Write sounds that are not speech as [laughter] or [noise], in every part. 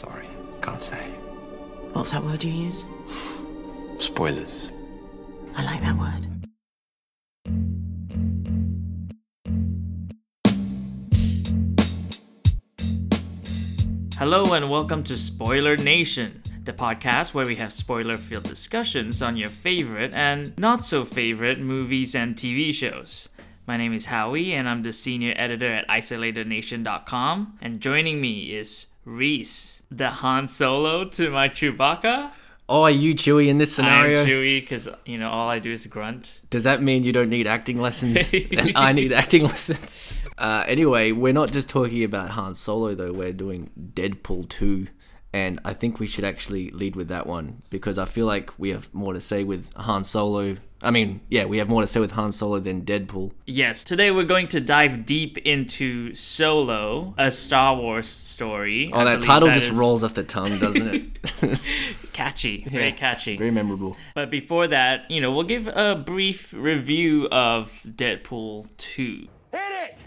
Sorry, can't say. What's that word you use? [laughs] Spoilers. I like that word. Hello and welcome to Spoiler Nation, the podcast where we have spoiler filled discussions on your favorite and not so favorite movies and TV shows. My name is Howie and I'm the senior editor at isolatednation.com. And joining me is Reese, the Han Solo to my Chewbacca. Oh, are you Chewie in this scenario? I'm Chewie because, you know, all I do is grunt. Does that mean you don't need acting lessons [laughs] and I need acting lessons? Uh, anyway, we're not just talking about Han Solo though. We're doing Deadpool 2. And I think we should actually lead with that one because I feel like we have more to say with Han Solo. I mean, yeah, we have more to say with Han Solo than Deadpool. Yes, today we're going to dive deep into Solo, a Star Wars story. Oh, I that title that just is rolls off the tongue, [laughs] doesn't it? [laughs] Catchy, very catchy. Very memorable. But before that, you know, we'll give a brief review of Deadpool 2. Hit it!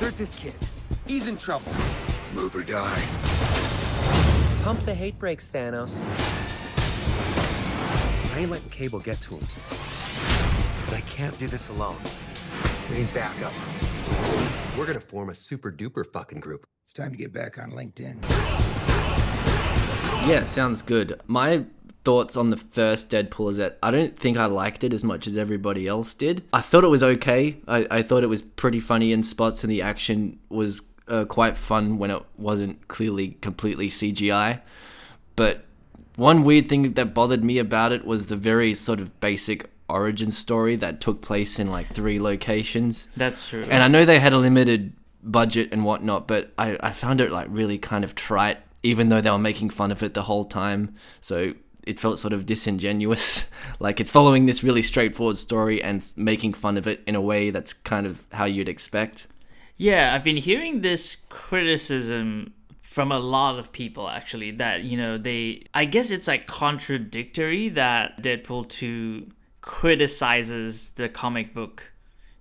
There's this kid. He's in trouble. Move or die. Pump the hate brakes, Thanos. I ain't letting Cable get to him. But I can't do this alone. We need backup. We're gonna form a super duper fucking group. It's time to get back on LinkedIn. Yeah, sounds good. My thoughts on the first Deadpool is that I don't think I liked it as much as everybody else did. I thought it was okay. I, I thought it was pretty funny in spots, and the action was uh, quite fun when it wasn't clearly completely CGI. But one weird thing that bothered me about it was the very sort of basic origin story that took place in like three locations. That's true. And I know they had a limited budget and whatnot, but I, I found it like really kind of trite, even though they were making fun of it the whole time. So it felt sort of disingenuous. [laughs] like it's following this really straightforward story and making fun of it in a way that's kind of how you'd expect. yeah, I've been hearing this criticism from a lot of people actually that, you know, they I guess it's like contradictory that Deadpool 2 criticizes the comic book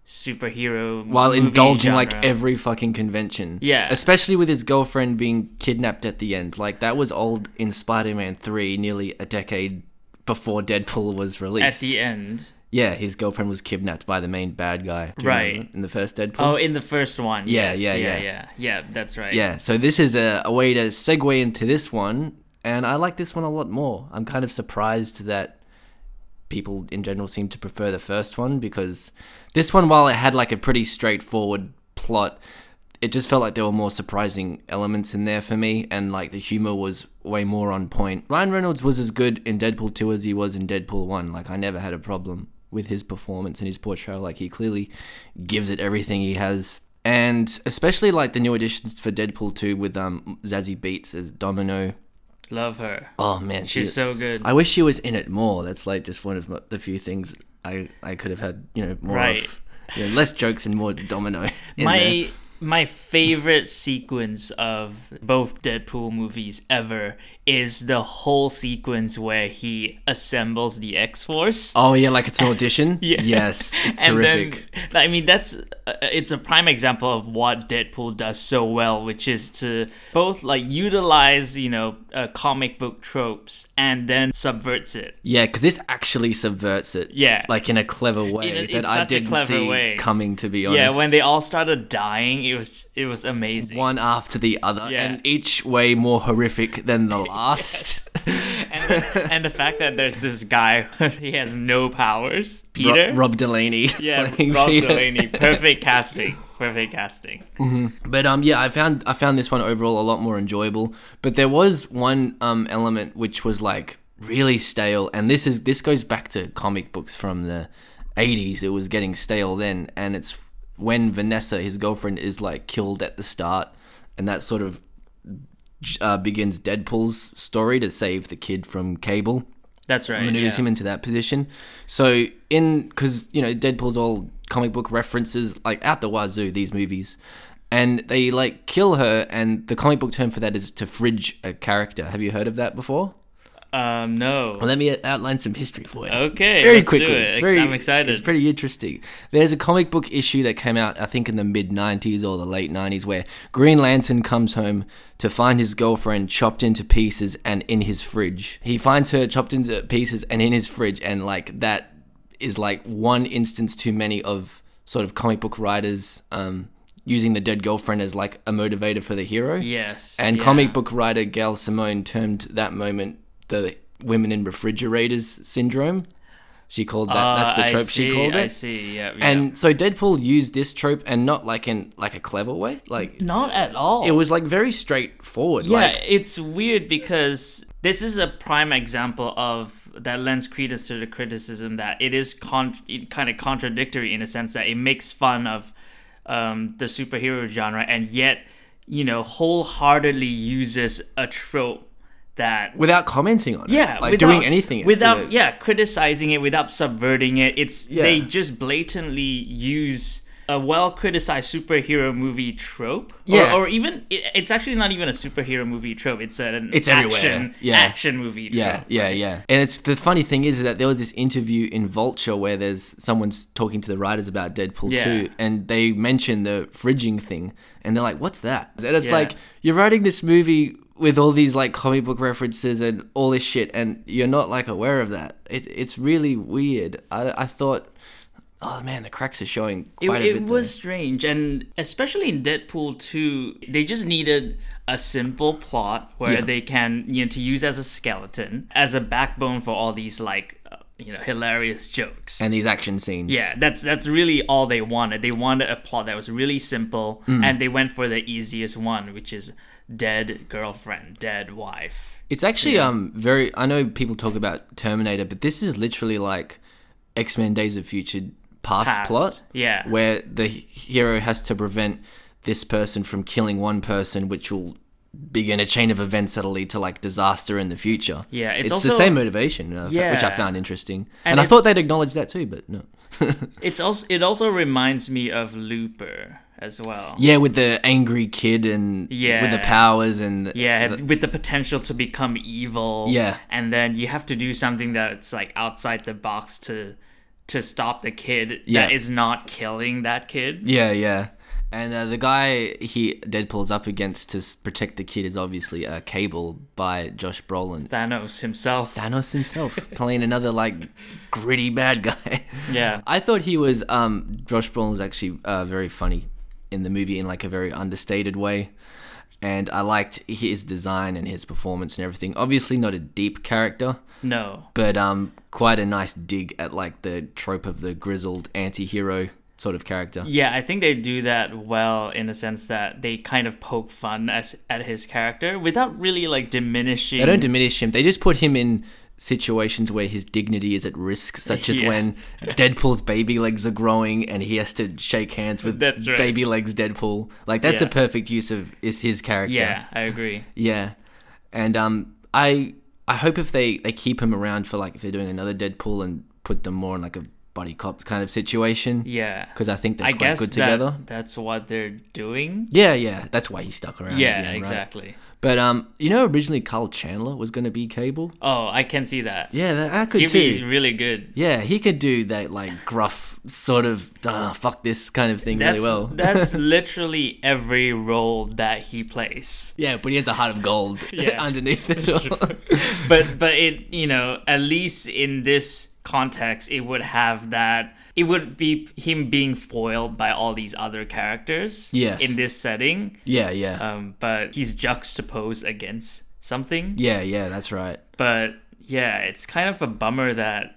superhero While indulging like every fucking convention. Yeah. Especially with his girlfriend being kidnapped at the end. Like that was old in Spider Man 3, nearly a decade before Deadpool was released. at the end. Yeah, his girlfriend was kidnapped by the main bad guy. Right. In the first Deadpool. Oh, in the first one. Yeah, yes. yeah, yeah, yeah. yeah. Yeah, that's right. Yeah, so this is a, a way to segue into this one, and I like this one a lot more. I'm kind of surprised that people in general seem to prefer the first one because this one, while it had like a pretty straightforward plot, it just felt like there were more surprising elements in there for me, and like the humor was way more on point. Ryan Reynolds was as good in Deadpool 2 as he was in Deadpool 1. Like, I never had a problem with his performance and his portrayal. Like, he clearly gives it everything he has. And especially like the new additions for Deadpool 2 with um Zazie Beetz as Domino. Love her. Oh man, She's so good. I wish she was in it more. That's like just one of the few things I I could have had, you know, more Right. of. You know, less jokes and more Domino. in [laughs] my there. my favorite sequence of both Deadpool movies ever is the whole sequence where he assembles the X Force. Oh yeah, like it's an audition. [laughs] Yeah. Yes, [laughs] terrific. then, I mean, that's uh, it's a prime example of what Deadpool does so well, which is to both like utilize you know uh, comic book tropes and then subverts it. Yeah, because this actually subverts it. Yeah. like in a clever way In a- that I didn't see way. coming. To be honest, Yeah, when they all started dying, it was it was amazing. one after the other, Yeah. and each way more horrific than the [laughs] last. And, and the fact that there's this guy he has no powers, Peter. Rob Delaney. [laughs] yeah, Rob Peter. Delaney. [laughs] Perfect casting. Perfect casting. But um, yeah, I found I found this one overall a lot more enjoyable. But there was one um element which was like really stale, and this is this goes back to comic books from the '80s. It was getting stale then, and it's when Vanessa, his girlfriend, is like killed at the start, and that sort of uh, begins Deadpool's story to save the kid from Cable That's right. maneuvers yeah. him into that position. So in because you know Deadpool's all comic book references like out the wazoo these movies, and they like kill her, and the comic book term for that is to fridge a character. Have you heard of that before? Um, no. Well, let me outline some history for you. Okay, very let's do quickly. it. Very- I'm excited. It's pretty interesting. There's a comic book issue that came out, I think, in the mid '90s or the late '90s, where Green Lantern comes home to find his girlfriend chopped into pieces and in his fridge. He finds her chopped into pieces and in his fridge, and like that is like one instance too many of sort of comic book writers um, using the dead girlfriend as like a motivator for the hero. yes. And yeah. comic book writer Gail Simone termed that moment the women in refrigerators syndrome. She called that. that's the Uh, I trope she called it. I see. Yeah. yeah. And so Deadpool used this trope, and not like in like a clever way. Like not at all. it was like very straightforward. Yeah, Like it's weird because this is a prime example of that lends credence to the criticism that it is con- kind of contradictory in a sense that it makes fun of um, the superhero genre and yet, you know, wholeheartedly uses a trope that without commenting on it. yeah, like without- doing anything without it. yeah criticizing it, without subverting it. It's Yeah. they just blatantly use a well criticized superhero movie trope. Yeah. or, or even it, it's actually not even a superhero movie trope. It's an It's everywhere. action Yeah. action movie. Yeah, trope, yeah, right? yeah. And it's the funny thing is that there was this interview in Vulture where there's someone's talking to the writers about Deadpool Yeah. 2 and they mention the fridging thing and they're like, "What's that?" And it's Yeah. like you're writing this movie with all these like comic book references and all this shit and you're not like aware of that. It, it's really weird. I, I thought Oh man, the cracks are showing It, quite a it was there. strange, and especially in Deadpool 2, they just needed a simple plot where Yeah. they can, you know, to use as a skeleton, as a backbone for all these, like, uh, you know, hilarious jokes. and these action scenes. Yeah, that's that's really all they wanted. They wanted a plot that was really simple, Mm. and they went for the easiest one, which is dead girlfriend, dead wife. It's actually um very. I know people talk about Terminator, but this is literally like X Men: Days of Future past, Past, plot. yeah. where the hero has to prevent this person from killing one person, which will begin a chain of events that'll lead to like disaster in the future. Yeah, it's it's, the same motivation, uh, which I found interesting, And and, I thought they'd acknowledge that too, but no. [laughs] It's also it also reminds me of Looper as well. yeah, with the angry kid and with the powers and Yeah, the- with the potential to become evil. Yeah. and then you have to do something that's like outside the box to to stop the kid Yeah. that is not killing that kid. Yeah, yeah. And uh, the guy he Deadpool's up against to protect the kid is obviously uh, Cable by Josh Brolin. Thanos himself. Thanos himself [laughs] playing another like gritty bad guy. Yeah. I thought he was um Josh Brolin was actually uh, very funny in the movie in like a very understated way. And I liked his design and his performance and everything. Obviously not a deep character, No. but um quite a nice dig at like the trope of the grizzled anti-hero sort of character. Yeah, I think they do that well in the sense that they kind of poke fun as, at his character without really like diminishing. They don't diminish him. They just put him in situations where his dignity is at risk, such as Yeah. when Deadpool's baby legs are growing and he has to shake hands with right. baby legs Deadpool. Like that's Yeah. a perfect use of is his character. yeah, I agree. Yeah. And um I I hope if they they keep him around for like if they're doing another Deadpool and put them more in like a buddy cop kind of situation. Yeah, Because I think they're I quite guess good that, together. that's what they're doing. Yeah, yeah. That's why he stuck around. Yeah, end, right? But um, you know, originally Kyle Chandler was going to be Cable. Oh, I can see that. Yeah, that, I could He'd too. be really good. Yeah, he could do that like gruff sort of uh, fuck this kind of thing That's really well. [laughs] that's [laughs] literally every role that he plays. yeah, but he has a heart of gold [laughs] Yeah, underneath it. all. But but it you know at least in this context it would have that it would be him being foiled by all these other characters. Yes. In this setting, yeah, yeah, um, but he's juxtaposed against something. yeah, yeah. That's right. But yeah, it's kind of a bummer that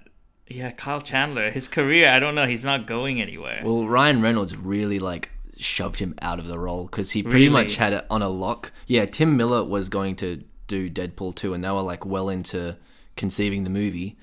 yeah, Kyle Chandler, his career, I don't know, he's not going anywhere. Well, Ryan Reynolds really like shoved him out of the role because he pretty Really? much had it on a lock. Yeah, Tim Miller was going to do Deadpool 2 and they were like well into conceiving the movie.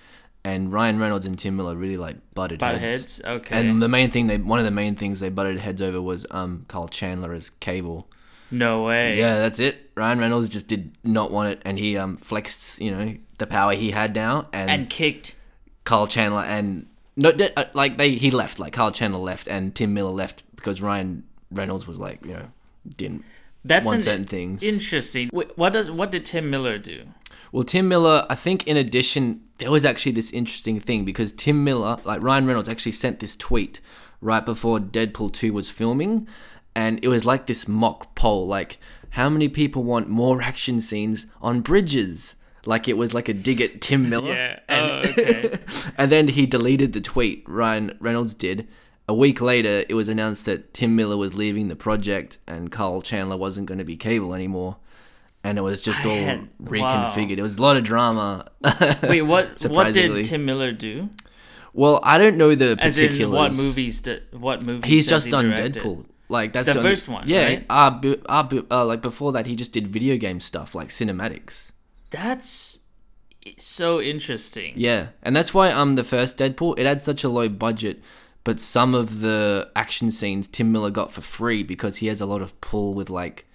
And Ryan Reynolds and Tim Miller really like butted, Butt heads. heads? Okay. And the main thing they one of the main things they butted heads over was um Kyle Chandler as Cable. no way. Yeah, that's it. Ryan Reynolds just did not want it, and he um flexed, you know, the power he had now, and, And kicked Kyle Chandler and no, uh, like they he left, like Kyle Chandler left, and Tim Miller left because Ryan Reynolds was like, you know, didn't That's want certain things. Interesting. Wait, what does what did Tim Miller do? Well, Tim Miller, I think in addition, there was actually this interesting thing because Tim Miller, like Ryan Reynolds, actually sent this tweet right before Deadpool 2 was filming. And it was like this mock poll like, how many people want more action scenes on bridges? Like it was like a dig at Tim [laughs] Miller. Yeah. And, Oh, okay. [laughs] and then he deleted the tweet, Ryan Reynolds did. A week later, it was announced that Tim Miller was leaving the project and Kyle Chandler wasn't going to be Cable anymore. And it was just all had- reconfigured. It was a lot of drama. Wait, what? What did Tim Miller do? Well, I don't know the As particulars. what movies? Did, what movies? He's just he done directed? Deadpool. Like that's The only- first one, Yeah, right? uh, bu- uh, bu- uh, like before that, he just did video game stuff like cinematics. That's so interesting. Yeah, and that's why um the first Deadpool it had such a low budget, but some of the action scenes Tim Miller got for free because he has a lot of pull with like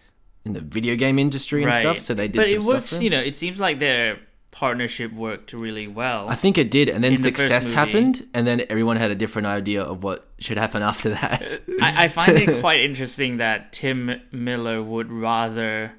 in the video game industry and stuff. So they did. But some it stuff works. You know, it seems like their partnership worked really well. I think it did, and then In the success happened, and then everyone had a different idea of what should happen after that. [laughs] I, I find it [laughs] quite interesting that Tim Miller would rather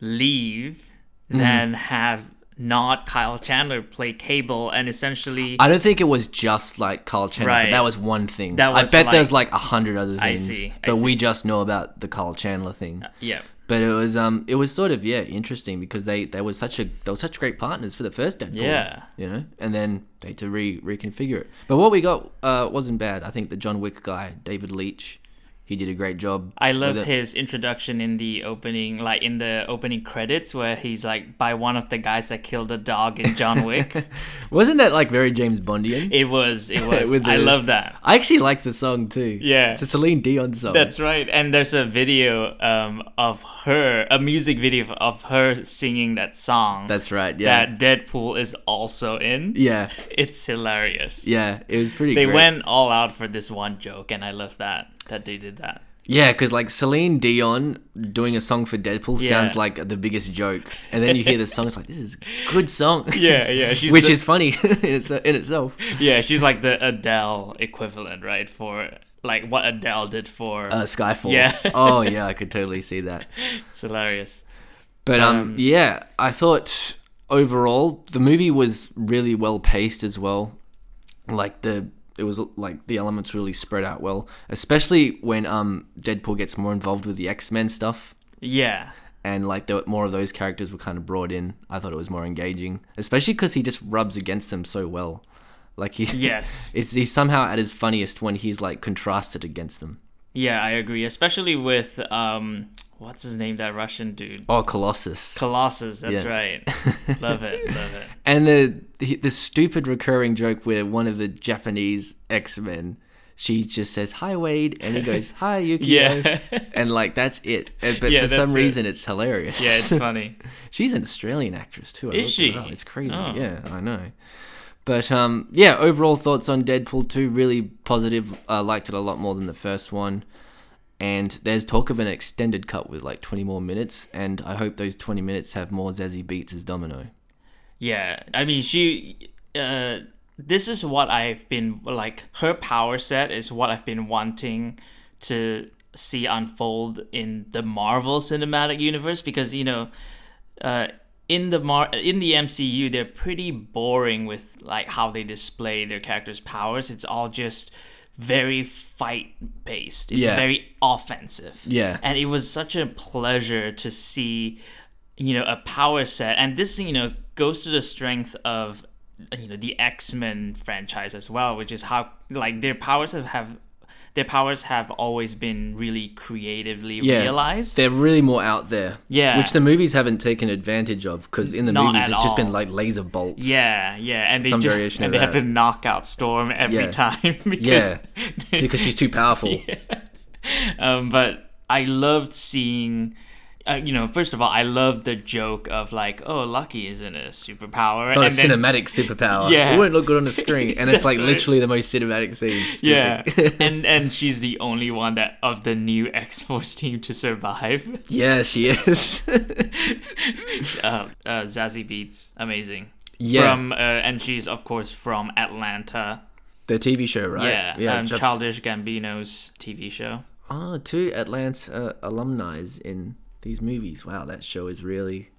leave Mm-hmm. than have not Kyle Chandler play Cable and essentially. I don't think it was just like Kyle Chandler. but Right. that was one thing. That I bet like- there's like a hundred other I things, see, I but we just know about the Kyle Chandler thing. yeah. But it was um it was sort of yeah interesting because they they were such a they were such great partners for the first Deadpool. Yeah. You know, and then they had to re reconfigure it. But what we got uh wasn't bad. I think the John Wick guy, David Leitch, he did a great job. I love his introduction in the opening, like in the opening credits, where he's like by one of the guys that killed a dog in John Wick. [laughs] Wasn't that like very James Bondian? it was, it [laughs] was. With I love that. I actually like the song too. Yeah. It's a Celine Dion song. That's right. And there's a video um, of her, a music video of her singing that song. That's right. Yeah. That Deadpool is also in. yeah. It's hilarious. Yeah. It was pretty They great. went all out for this one joke, and I love that that they did that. Yeah, because like Celine Dion doing a song for Deadpool Yeah. sounds like the biggest joke, and then you hear the song, it's like this is a good song. [laughs] Yeah, yeah, [laughs] she's which the- is funny [laughs] in, its, in itself. Yeah, she's like the Adele equivalent, right? For like what Adele did for. Uh, Skyfall. Yeah. oh yeah, I could totally see that. it's hilarious. But um, Um, yeah, I thought overall the movie was really well paced as well. Like the it was like the elements really spread out well, especially when um Deadpool gets more involved with the X Men stuff. Yeah. and like the, more of those characters were kind of brought in. I thought it was more engaging, especially because he just rubs against them so well. Like he's Yes. [laughs] it's he's somehow at his funniest when he's like contrasted against them. Yeah, I agree. Especially with um, what's his name? That Russian dude. Oh, Colossus. Colossus. That's Yeah. right. [laughs] love it. Love it. and the, the stupid recurring joke where one of the Japanese X Men, she just says hi Wade, and he goes [laughs] hi Yukio, Yeah. and like that's it. But Yeah, for some it. reason, it's hilarious. Yeah, it's funny. [laughs] She's an Australian actress too. I Is looked it she? It's crazy. Oh. Yeah, I know. But um, yeah, overall thoughts on Deadpool 2 really positive. I liked it a lot more than the first one. And there's talk of an extended cut with like 20 more minutes, and I hope those 20 minutes have more Zazie Beetz as Domino. Yeah, I mean, she. Uh, this is what I've been like. Her power set is what I've been wanting to see unfold in the Marvel Cinematic Universe because you know, uh, in the Mar in the MCU, they're pretty boring with like how they display their characters' powers. It's all just very fight based. It's Yeah. very offensive. Yeah. And it was such a pleasure to see, you know, a power set. And this, you know, goes to the strength of, you know, the X Men franchise as well, which is how, like, their powers have, have their powers have always been really creatively Yeah, realized. they're really more out there. Yeah. which the movies haven't taken advantage of because in the Not movies it's just been like laser bolts. Yeah, yeah, and they Some just, variation and they have to knock out Storm every Yeah. time [laughs] because yeah, because she's too powerful. [laughs] um, but I loved seeing. Uh, you know, first of all, I love the joke of like, "Oh, Lucky isn't a superpower." It's not and a then- cinematic [laughs] superpower. Yeah. it won't look good on the screen, and it's like right. literally the most cinematic scene. Yeah, and [laughs] and she's the only one that of the new X Force team to survive. yeah, she is. [laughs] uh, uh, Zazie Beetz, amazing. Yeah. From uh, and she's of course from Atlanta. the TV show, right? Yeah, um, Childish Gambino's TV show. Ah, two Atlanta uh, alumni in these movies. Wow, that show is really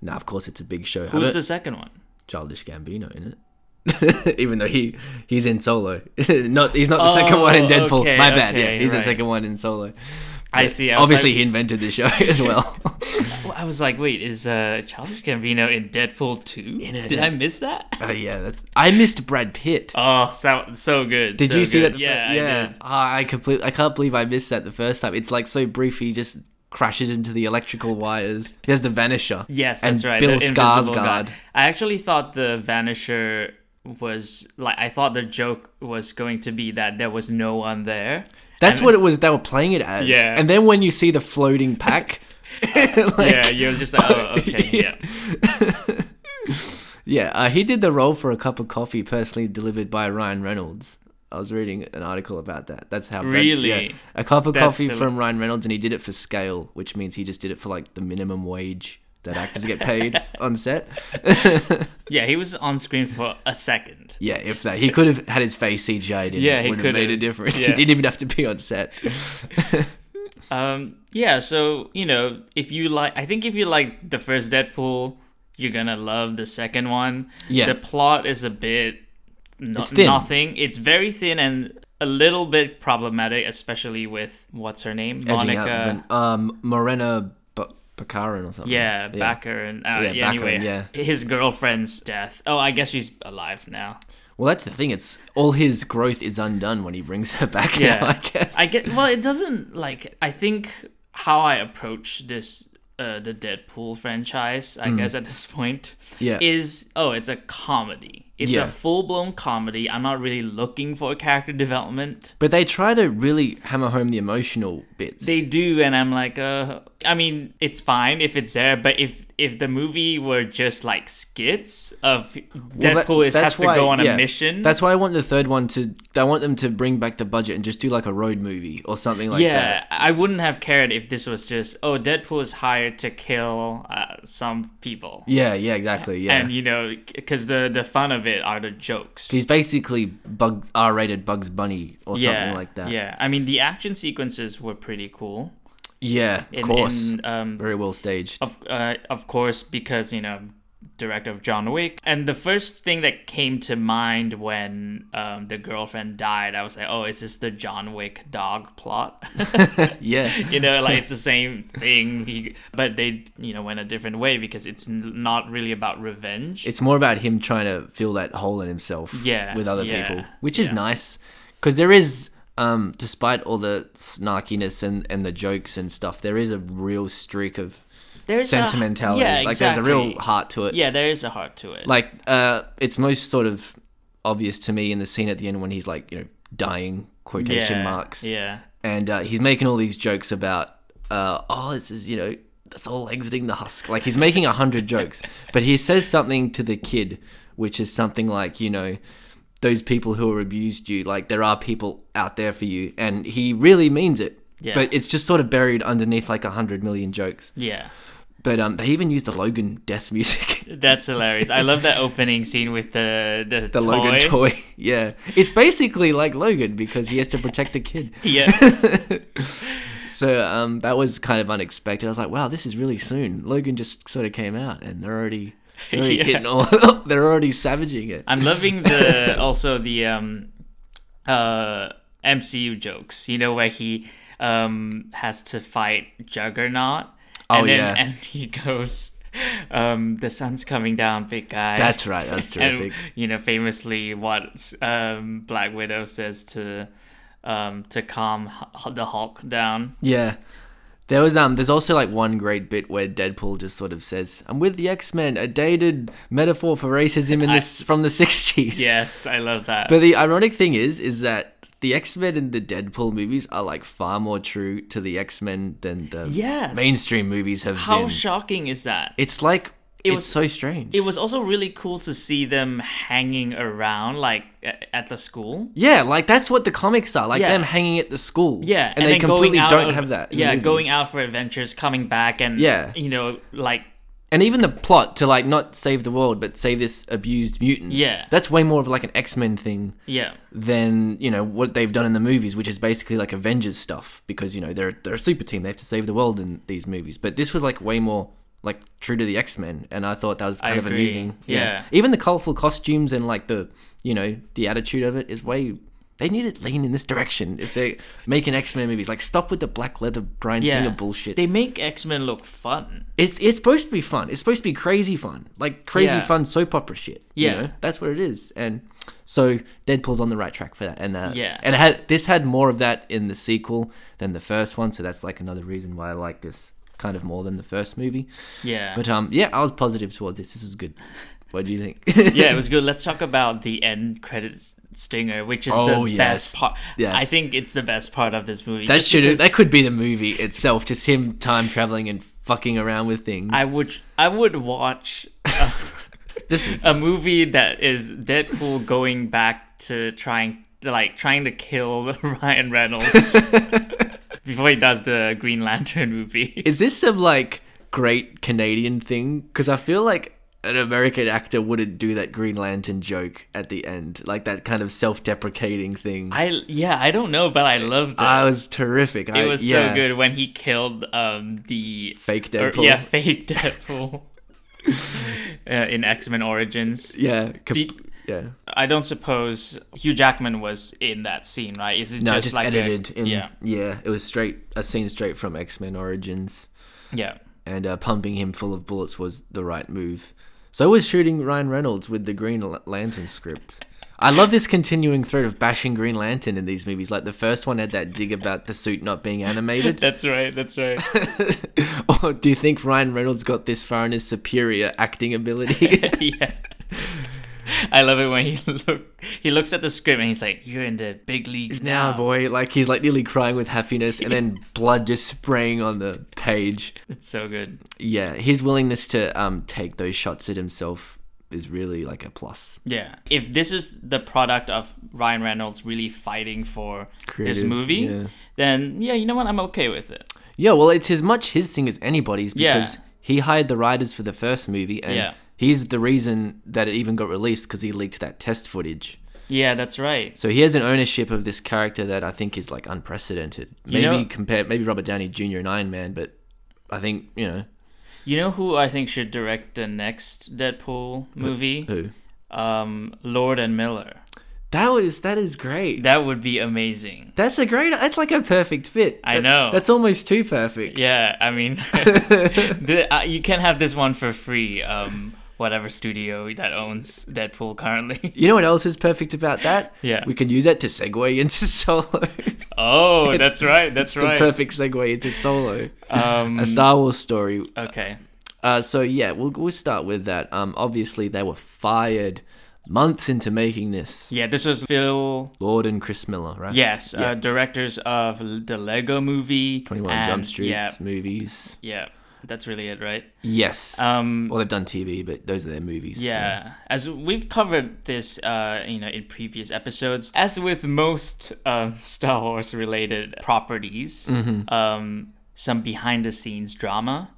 Now, of course, it's a big show. Who's the second one? Childish Gambino in it. [laughs] Even though he he's in Solo, [laughs] not he's not the second one in Oh, Deadpool. okay, My bad. okay, yeah, he's right. the second one in Solo. I But see. I Obviously, like- he invented the show [laughs] as well. I was like, wait, is uh, Childish Gambino in Deadpool 2? it, Did. I miss that? Oh yeah, that's. I missed Brad Pitt. Oh, so so good. Did so you see good. that? Yeah, fir- I yeah. did. Ah, I completely. I can't believe I missed that the first time. It's like so brief. He just crashes into the electrical wires. He has the Vanisher. Yes, that's right. Bill. Skarsgård. I actually thought the Vanisher was like I thought the joke was going to be that there was no one there. That's And- what it was. They were playing it as. Yeah. And then when you see the floating pack. [laughs] like- yeah, you're just like, oh, okay, [laughs] yeah. Yeah, uh, he did the role for a cup of coffee, personally delivered by Ryan Reynolds. I was reading an article about that. That's how. Brad- Really? yeah. a cup of That's coffee so- from Ryan Reynolds, and he did it for scale, which means he just did it for like the minimum wage that actors get paid [laughs] on set. [laughs] Yeah, he was on screen for a second. Yeah, if that, he could have had his face CGI'd in. Yeah, it he would have made a difference. [laughs] Yeah. He didn't even have to be on set. Um, yeah, so you know, if you like, I think if you like the first Deadpool, you're gonna love the second one. Yeah. the plot is a bit no- It's thin. nothing. It's very thin and a little bit problematic, especially with what's her name, Edging Monica. um, Morena B- Baccarin or something. yeah, Backer and uh, Yeah, yeah, anyway, yeah. his girlfriend's death. Oh, I guess she's alive now. Well, that's the thing. It's all his growth is undone when he brings her back. [laughs] Yeah, now, I guess. I get. Well, it doesn't like. I think how I approach this, uh, the Deadpool franchise, I guess at this point, Mm. Yeah. is oh, it's a comedy. It's Yeah. a full blown comedy. I'm not really looking for character development. But they try to really hammer home the emotional bits. They do, and I'm like, uh, I mean, it's fine if it's there, but if if the movie were just like skits of Well, that- Deadpool is, has that's to why- go on yeah. a mission, That's why I want the third one to. I want them to bring back the budget and just do like a road movie or something like yeah, that. Yeah, I wouldn't have cared if this was just oh, Deadpool is hired to kill uh, some people. Yeah, yeah, exactly. Yeah, And you know, because the the fun of it are the jokes. he's basically Bug R-rated Bugs Bunny or yeah, something like that. Yeah, I mean the action sequences were pretty cool. Yeah, of In, course, in, um, very well staged. of uh, of course because you know director of John Wick and the first thing that came to mind when um, the girlfriend died I was like oh is this the John Wick dog plot [laughs] [laughs] yeah, you know like it's the same thing he, but they you know went a different way because it's not really about revenge it's more about him trying to fill that hole in himself. Yeah, with other yeah, people, which is yeah. nice because there is. Um, despite all the snarkiness and, and the jokes and stuff, there is a real streak of there's a- sentimentality. yeah, like there's a real heart to it. yeah there is a heart to it. Like uh it's most sort of obvious to me in the scene at the end when he's like you know dying quotation yeah, marks. yeah. And uh, he's making all these jokes about uh oh this is you know that's all exiting the husk. Like he's making a hundred jokes but he says something to the kid which is something like you know those people who have abused you like there are people out there for you and he really means it Yeah. but it's just sort of buried underneath like a hundred million jokes yeah but um they even used the logan death [laughs] music that's hilarious I love that opening scene with the the, the Logan toy. [laughs] Yeah, it's basically like Logan because he has to protect a kid. [laughs] yeah So um, that was kind of unexpected. I was like, wow, this is really soon. Logan just sort of came out, and they're already [laughs] Yeah. all. [laughs] they're already savaging it. I'm loving the [laughs] also the um uh MCU jokes. You know where he um has to fight Juggernaut. Oh, and then, yeah. and he goes, um, the sun's coming down, big guy. That's right. That's was And, terrific. you know, famously, what um Black Widow says to um to calm the Hulk down. Yeah. There was um. There's also like one great bit where Deadpool just sort of says, "I'm with the X Men," a dated metaphor for racism in this from the '60s. Yes, I love that. But the ironic thing is, is that the X Men in the Deadpool movies are like far more true to the X Men than the Yes. mainstream movies have How been. shocking is that? it's like It it's was- so strange. It was also really cool to see them hanging around like at the school. yeah, like that's what the comics are. Like Yeah. them hanging at the school. Yeah, and, they then completely out don't have that. Yeah, going out for adventures, coming back, and Yeah. you know, like and even the plot to like not save the world but save this abused mutant. Yeah. that's way more of like an X Men thing yeah, than you know what they've done in the movies, which is basically like Avengers stuff because you know they're they're a super team. They have to save the world in these movies. But this was like way more like true to the X Men, and I thought that was I kind of agree. amusing. Yeah. even the colorful costumes and like the you know the attitude of it is way. They need to lean in this direction if they making X Men movies. Like, stop with the black leather Brian Yeah. Singer bullshit. They make X Men look fun. It's it's supposed to be fun. It's supposed to be crazy fun, like crazy Yeah. fun soap opera shit. you Yeah. know? that's what it is. And so Deadpool's on the right track for that. And uh, Yeah. and it had this had more of that in the sequel than the first one. So that's like another reason why I like this kind of more than the first movie. Yeah. But um, yeah, I was positive towards this. This is good. What do you think? [laughs] yeah, it was [laughs] good. Let's talk about the end credits stinger, which is Oh, the yes. best part. Yes. I think it's the best part of this movie. that should because that could be the movie itself. Just him time traveling and fucking around with things. I would I would watch a, [laughs] a movie that is Deadpool going back to trying like trying to kill [laughs] Ryan Reynolds [laughs] before he does the Green Lantern movie. Is this some like great Canadian thing? Because I feel like an American actor wouldn't do that Green Lantern joke at the end, like that kind of self-deprecating thing. I, I yeah, I don't know, but I loved it. I was terrific. it was so good when he killed um the Fake or- Deadpool. yeah, fake Deadpool. [laughs] uh, in X Men Origins, Yeah, com- Did- yeah. I don't suppose Hugh Jackman was in that scene, right? Is it No, just, just, like a- edited. in, yeah, yeah. It was straight a scene straight from X Men Origins, yeah, and uh, pumping him full of bullets was the right move. So was shooting Ryan Reynolds with the Green Lantern script. I love this continuing thread of bashing Green Lantern in these movies. Like the first one had that dig about the suit not being animated. [laughs] that's right, that's right. [laughs] or do you think Ryan Reynolds got this far in his superior acting ability? [laughs] yeah. [laughs] I love it when he [laughs] look he looks at the script and he's like, "You're in the big leagues now, now." boy, like he's like nearly crying with happiness, and then [laughs] blood just spraying on the page. It's so good. Yeah, his willingness to um take those shots at himself is really like a plus. Yeah. If this is the product of Ryan Reynolds really fighting for this movie, yeah. then yeah, you know what? I'm okay with it. Yeah, well, it's as much his thing as anybody's Yeah. because he hired the writers for the first movie, and Yeah. He's the reason that it even got released because he leaked that test footage. Yeah, that's right. So he has an ownership of this character that I think is like unprecedented. You Maybe know- compare maybe Robert Downey Jr. and Iron Man, but I think you know You know who I think should direct the next Deadpool movie? who. Um, Lord and Miller. That was that is great. That would be amazing. That's a great. That's like a perfect fit. I That- know. That's almost too perfect. Yeah, I mean, [laughs] [laughs] the, uh, you can have this one for free. Um, whatever studio that owns Deadpool currently. [laughs] You know what else is perfect about that? Yeah. We can use that to segue into [laughs] Solo. oh, It's- that's right. That's right. the perfect segue into Solo. Um, a Star Wars story. okay. Uh, so yeah, we'll we'll start with that. Um, obviously they were fired months into making this. Yeah, this was Phil. Lord and Chris Miller, right? Yes, Yeah. uh, directors of the Lego Movie. Twenty One and- Jump Street Yeah, movies. yeah, that's really it, right? Yes. Um, well, they've done TV, but those are their movies. so- Yeah, as we've covered this, uh, you know, in previous episodes, as with most um, [laughs] Star Wars related properties, Mm-hmm. um, some behind the scenes drama,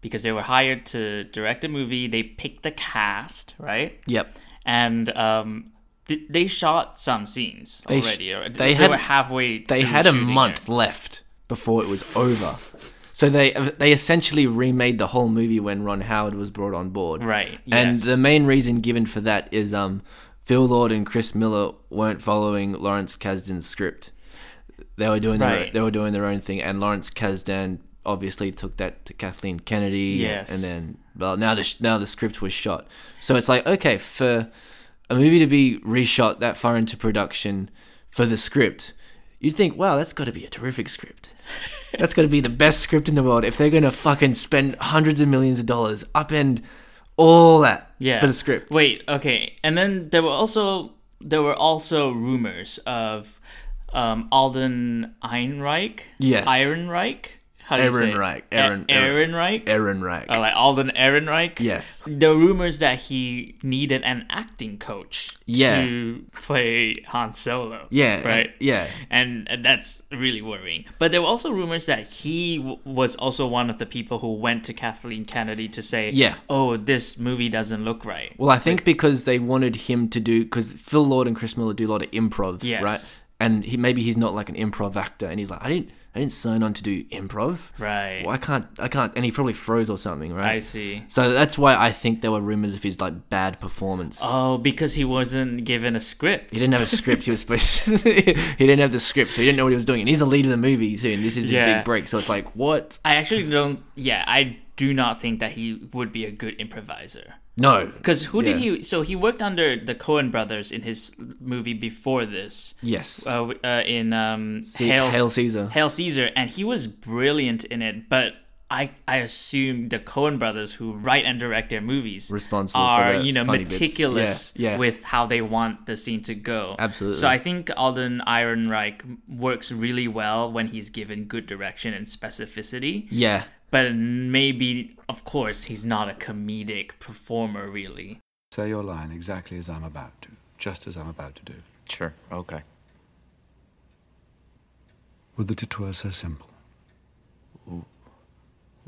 because they were hired to direct a movie, they picked the cast, right? Yep. And um, th- they shot some scenes They sh- already. or- they they had- were halfway. They had a month it. left before it was over. So they they essentially remade the whole movie when Ron Howard was brought on board. Right, And yes. the main reason given for that is um Phil Lord and Chris Miller weren't following Lawrence Kasdan's script. They were doing their Right. they were doing their own thing and Lawrence Kasdan obviously took that to Kathleen Kennedy Yes. and then well now the now the script was shot. So it's like okay for a movie to be reshot that far into production for the script, you'd think, wow, that's got to be a terrific script. That's got to be the best script in the world if they're going to fucking spend hundreds of millions of dollars, upend all that yeah. for the script. Wait, okay. And then there were also there were also rumors of um, Alden Ehrenreich. Yes. Ehrenreich. How do you say? it? Ehrenreich. E- Aaron- Aaron- Ehrenreich. Aaron Reich. Oh, like Alden Ehrenreich. yes. The rumors that he needed an acting coach Yeah. to play Han Solo. Yeah. and- Right. yeah. And that's really worrying. But there were also rumors that he w- was also one of the people who went to Kathleen Kennedy to say, Yeah. oh, this movie doesn't look right. Well, I think because they wanted him to do because Phil Lord and Chris Miller do a lot of improv, Yes. right? And he maybe he's not like an improv actor, and he's like, I didn't, I didn't sign on to do improv. Right. Well, I can't. I can't. And he probably froze or something, right? I see. So that's why I think there were rumors of his like bad performance. Oh, because he wasn't given a script. He didn't have a script. He was supposed. [laughs] To, he didn't have the script, so he didn't know what he was doing. And he's the lead of the movie too. And this is his Yeah. big break. So it's like, what? I actually don't. Yeah, I do not think that he would be a good improviser. No, Because who did he? So he worked under the Coen brothers in his movie before this. Yes. Uh, uh, in um, Ce- Hail, Hail Caesar. Hail Caesar, and he was brilliant in it. But I I assume the Coen brothers, who write and direct their movies, Responsible are you know meticulous Yeah, yeah. with how they want the scene to go. Absolutely. So I think Alden Ehrenreich works really well when he's given good direction and specificity. yeah. But maybe, of course, he's not a comedic performer, really. Say your line exactly as I'm about to, just as I'm about to do. Sure, okay. Would that it were so simple.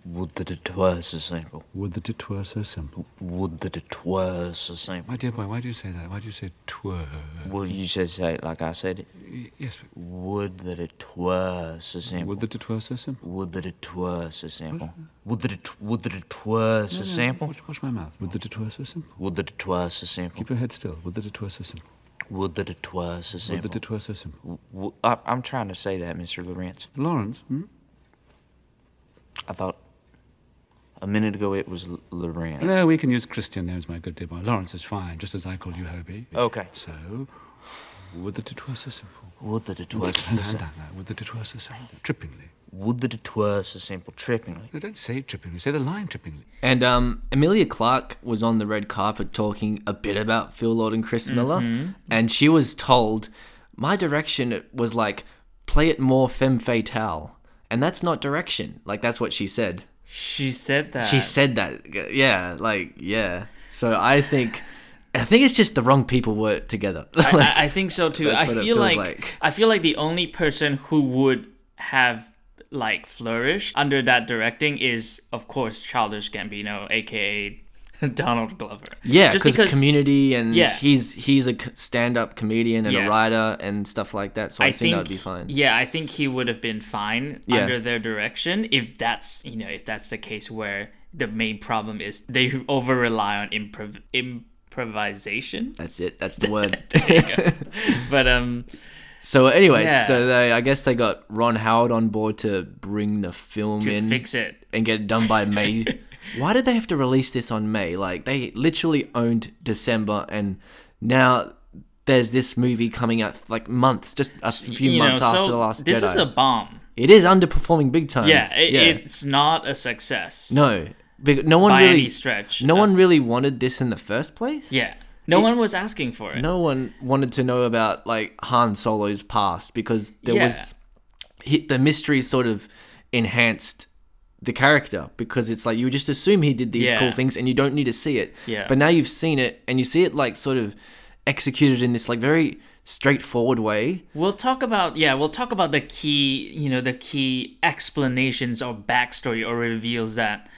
Would that it were so simple. Would that it were so simple. Would that it were so simple. My dear boy, why do you say that? Why do you say twere? Well, you should say it like I said it. Y- Yes, Would that it were so simple. would that it were so simple. Would that it were so simple. Would that it would that it were so No, no, simple. Watch, watch my mouth. Would that it were so simple. Would that it were so simple. Keep your head still. Would that it were so simple. Would that it were so simple. Would that it were so simple. W- w- I, I'm trying to say that, Mr. Lawrence. Lawrence, hmm? I thought a minute ago it was L- Lawrence. No, we can use Christian names, my good dear boy. Lawrence is fine, just as I call you Hobie. Okay. So, would that it were so simple. Would that it were Would so that, [laughs] simple. down now. Would that it were so simple. Trippingly. Would that it were so simple. Trippingly. No, don't say trippingly. Say the line trippingly. And um, Emilia Clarke was on the red carpet talking a bit about Phil Lord and Chris Miller, and she was told, "My direction was like play it more femme fatale," and that's not direction. Like that's what she said. She said that. She said that. Yeah, like yeah. So I think, I think it's just the wrong people were together. I, Like, I, [laughs] I think so too. I feel like, like. I feel like the only person who would have like flourished under that directing is, of course, Childish Gambino, aka [laughs] Donald Glover. yeah, just because community and Yeah. he's he's a stand-up comedian and Yes. a writer and stuff like that. So I, I think, think that'd be fine. Yeah, I think he would have been fine Yeah. under their direction if that's you know if that's the case where the main problem is they over rely on improv improvisation. That's it. That's the [laughs] word. [laughs] But um, So, anyways, Yeah. so they I guess they got Ron Howard on board to bring the film to in fix it, and get it done by May. Why did they have to release this on May? Like they literally owned December, and now there's this movie coming out like months, just a few you know, months after so the last This Jedi. is a bomb. It is underperforming big time. Yeah, it, it's not a success. no, no one by really stretch. No Uh, one really wanted this in the first place. Yeah, no one was asking for it. no one wanted to know about like Han Solo's past because there Yeah. was he, the mystery sort of enhanced the character because it's like you just assume he did these Yeah. cool things and you don't need to see it. Yeah. But now you've seen it and you see it like sort of executed in this like very straightforward way. We'll talk about yeah, we'll talk about the key, you know, the key explanations or backstory or reveals that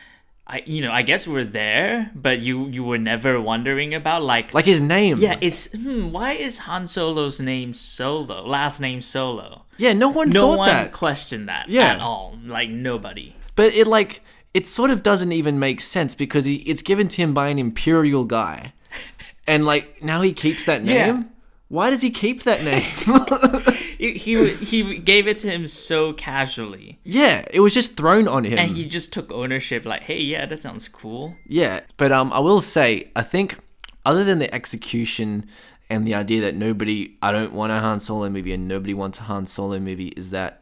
I you know, I guess we're there, but you you were never wondering about like Like his name. yeah, it's hmm, why is Han Solo's name Solo? Last name Solo. Yeah, no one No thought one that. questioned that Yeah. at all. Like nobody. But it like it sort of doesn't even make sense because he, it's given to him by an imperial guy, [laughs] and like now he keeps that name. Yeah. Why does he keep that name? [laughs] He, he he gave it to him so casually, yeah, it was just thrown on him. and he just took ownership. Like, hey, yeah, that sounds cool. Yeah, but um, I will say, I think other than the execution and the idea that nobody, I don't want a Han Solo movie and nobody wants a Han Solo movie, is that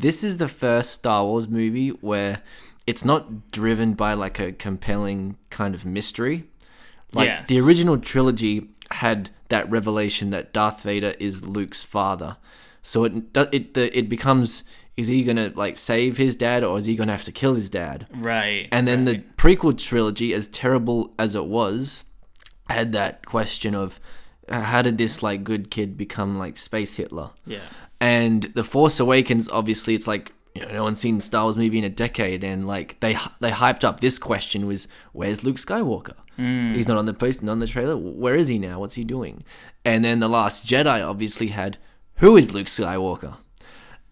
this is the first Star Wars movie where it's not driven by like a compelling kind of mystery. Like Yes. the original trilogy had that revelation that Darth Vader is Luke's father. So it it the, it becomes is he gonna like save his dad or is he gonna have to kill his dad? Right. And then the prequel trilogy, as terrible as it was, had that question of how did this like good kid become like space Hitler? yeah. And the Force Awakens, obviously, it's like you know no one's seen Star Wars movie in a decade, and like they they hyped up this question was where's Luke Skywalker? Hmm. He's not on the post, not on the trailer. Where is he now? What's he doing? And then the Last Jedi obviously had who is Luke Skywalker?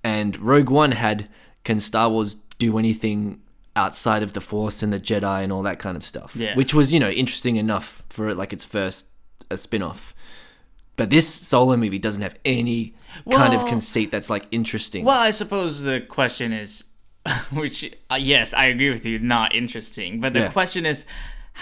and Rogue One had can Star Wars do anything outside of the Force and the Jedi and all that kind of stuff, Yeah. which was you know interesting enough for like its first a spin off. But this solo movie doesn't have any kind of conceit that's like interesting. Well, I suppose the question is, [laughs] which uh, yes, I agree with you, not interesting. But the Yeah. question is,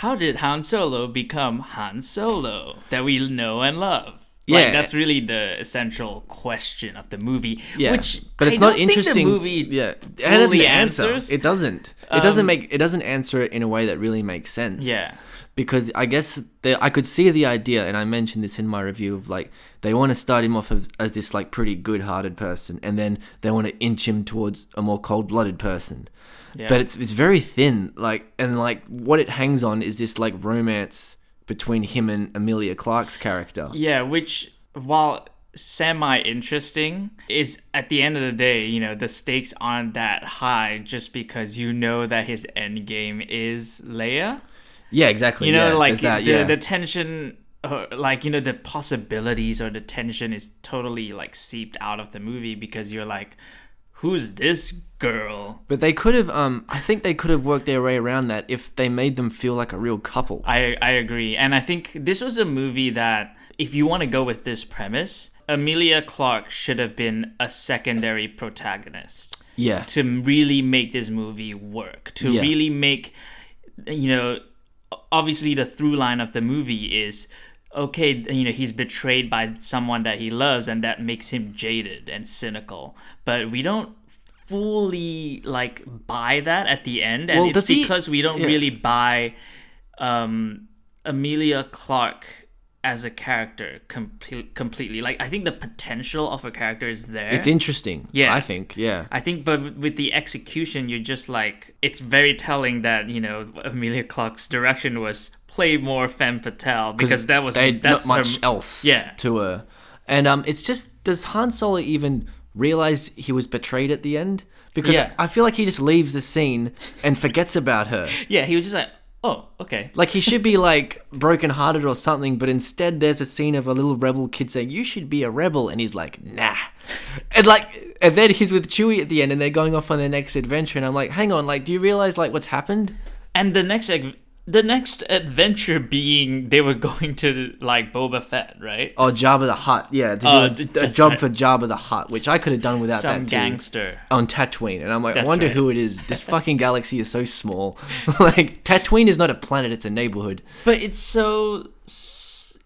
how did Han Solo become Han Solo that we know and love? Yeah. like, that's really the essential question of the movie. Yeah, which but it's I not interesting. The movie yeah, it doesn't answer. It doesn't. It doesn't Um, make. It doesn't answer it in a way that really makes sense. yeah, because I guess they, I could see the idea, and I mentioned this in my review of like they want to start him off of, as this like pretty good-hearted person, and then they want to inch him towards a more cold-blooded person. yeah. But it's it's very thin, like and like what it hangs on is this like romance between him and Emilia Clarke's character. Yeah, which while semi interesting is at the end of the day, you know, the stakes aren't that high just because you know that his end game is Leia. Yeah, exactly. You know, yeah, like that, the, yeah. the tension uh, like you know the possibilities or the tension is totally like seeped out of the movie because you're like who's this girl But they could have, um, I think they could have worked their way around that if they made them feel like a real couple. I I agree, and I think this was a movie that, if you want to go with this premise, Emilia Clarke should have been a secondary protagonist yeah, to really make this movie work. To Yeah. really make, you know, obviously the through line of the movie is. Okay, you know, he's betrayed by someone that he loves, and that makes him jaded and cynical. But we don't fully like buy that at the end, and Well, it's does he- because we don't yeah. really buy um, Emilia Clarke as a character com- completely. Like, I think the potential of a character is there. it's interesting. Yeah. I think. Yeah. I think, but with the execution, you're just like, it's very telling that, you know, Emilia Clarke's direction was play more femme fatale because that was, they that's not much her, else Yeah. to her and um it's just does han solo even realize he was betrayed at the end because Yeah. i feel like he just leaves the scene and forgets about her [laughs] Yeah, he was just like, oh, okay. like he should be like brokenhearted or something but instead there's a scene of a little rebel kid saying you should be a rebel and he's like nah and like and then he's with chewie at the end and they're going off on their next adventure and i'm like hang on like do you realize like what's happened And the next, ag- the next adventure being they were [laughs] going to like Boba Fett, right? Oh, Jabba the Hutt. Yeah, to do Oh, a, a that's job right. for Jabba the Hutt, which I could have done without Some that too. gangster. on Tatooine, and I'm like, I wonder right. who it is. This fucking galaxy is so small. [laughs] like Tatooine is not a planet; it's a neighborhood. But it's so.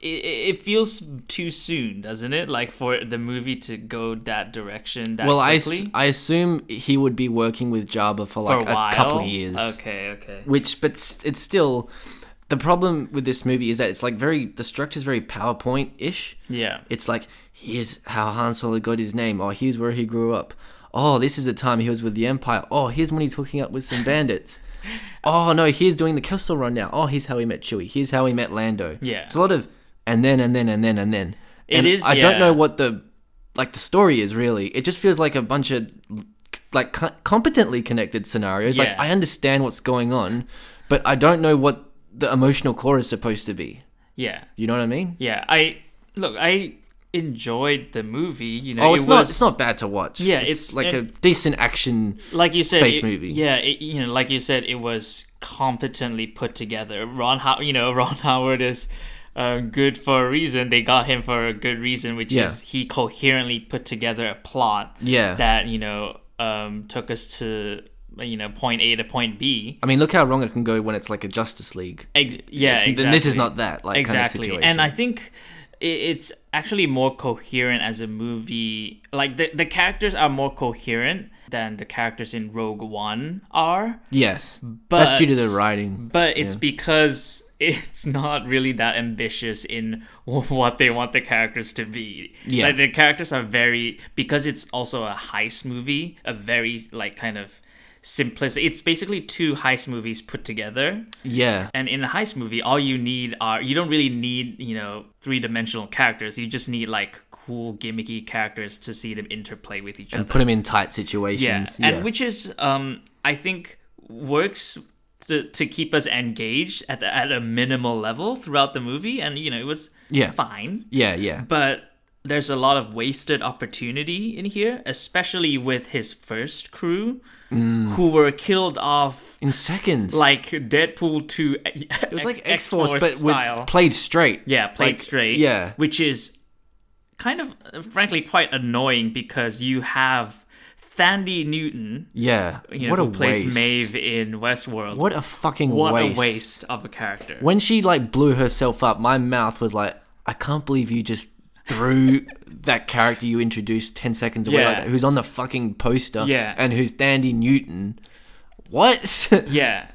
It, it feels too soon, doesn't it? Like for the movie to go that direction that well, I, quickly. I assume he would be working with Jabba for for like a couple of years. Okay, okay. Which, but it's still the problem with this movie is that it's like very the structure's very PowerPoint ish. Yeah. It's like here's how Han Solo got his name. Oh, here's where he grew up. Oh, this is the time he was with the Empire. Oh, here's when he's hooking up with some bandits. [laughs] Oh no, here's doing the Kessel Run now. Oh, here's how he met Chewie. Here's how he met Lando. Yeah. it's a lot of and then and then and then and then. It And is, I don't know what the like the story is really. It just feels like a bunch of like co- competently connected scenarios. Yeah. Like I understand what's going on, but I don't know what the emotional core is supposed to be. Yeah. You know what I mean? Yeah. I look. I enjoyed the movie. You know, Oh, it it's not. was- It's not bad to watch. Yeah, it's, it's- like a decent action. like you said, space it- movie. Yeah, it, you know, like you said, it was competently put together. Ron, How- you know, Ron [laughs] Howard is uh, good for a reason. They got him for a good reason, which Yeah. is he coherently put together a plot. Yeah. that you know um, took us to you know point A to point B. I mean, look how wrong it can go when it's like a Justice League. Ex- yeah, It's- exactly. this is not that, like, kind of exactly. situation. And I think it's actually more coherent as a movie. Like the the characters are more coherent than the characters in Rogue One are. Yes, but that's due to the writing. But it's Yeah. because it's not really that ambitious in [laughs] what they want the characters to be. Yeah. Like the characters are very because it's also a heist movie, a very like kind of simplistic. It's basically two heist movies put together. Yeah, And in a heist movie, all you need are you don't really need, you know, three-dimensional characters. You just need like cool gimmicky characters to see them interplay with each and other. And put them in tight situations. Yeah, situations. and which is um I think works to to keep us engaged at the, at a minimal level throughout the movie, and you know it was Yeah. fine, yeah, yeah. but there's a lot of wasted opportunity in here, especially with his first crew, Mm. who were killed off In seconds. like Deadpool 2 [laughs] it was like X Force, but style. with played straight. Yeah, played Like, straight. Yeah. Which is kind of, uh, frankly, quite annoying because you have Thandie Newton, Yeah. you know, what who a plays waste. Maeve in Westworld. What a fucking What waste. a waste of a character. When she like blew herself up, my mouth was like, I can't believe you just threw [laughs] that character you introduced 10 seconds away like Yeah. that, who's on the fucking poster Yeah. and who's Dandy Newton. What? [laughs] yeah.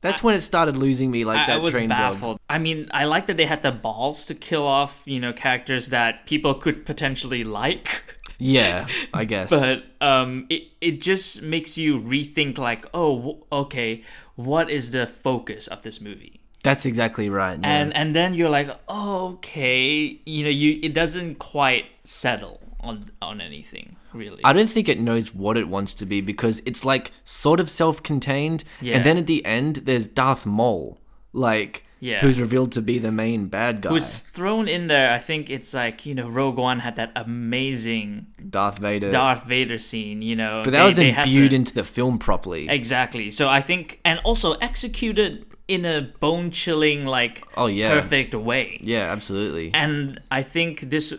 That's when it started losing me like I, that I was train job. baffled. I mean, I like that they had the balls to kill off, you know, characters that people could potentially like. [laughs] Yeah, I [laughs] guess. but um, it it just makes you rethink, like, oh, w- okay, what is the focus of this movie? That's exactly right. yeah. And and then you're like, oh, okay, you know, you it doesn't quite settle on on anything really. I don't think it knows what it wants to be because it's like sort of self-contained, Yeah. and then at the end there's Darth Maul, like Yeah. who's revealed to be the main bad guy, Who's thrown in there? I think it's like you know, Rogue One had that amazing Darth Vader. Darth Vader scene, you know. but that they- was imbued the- into the film properly. Exactly. So I think, and also executed in a bone chilling, like, Oh, yeah. perfect way. yeah, absolutely. And I think this,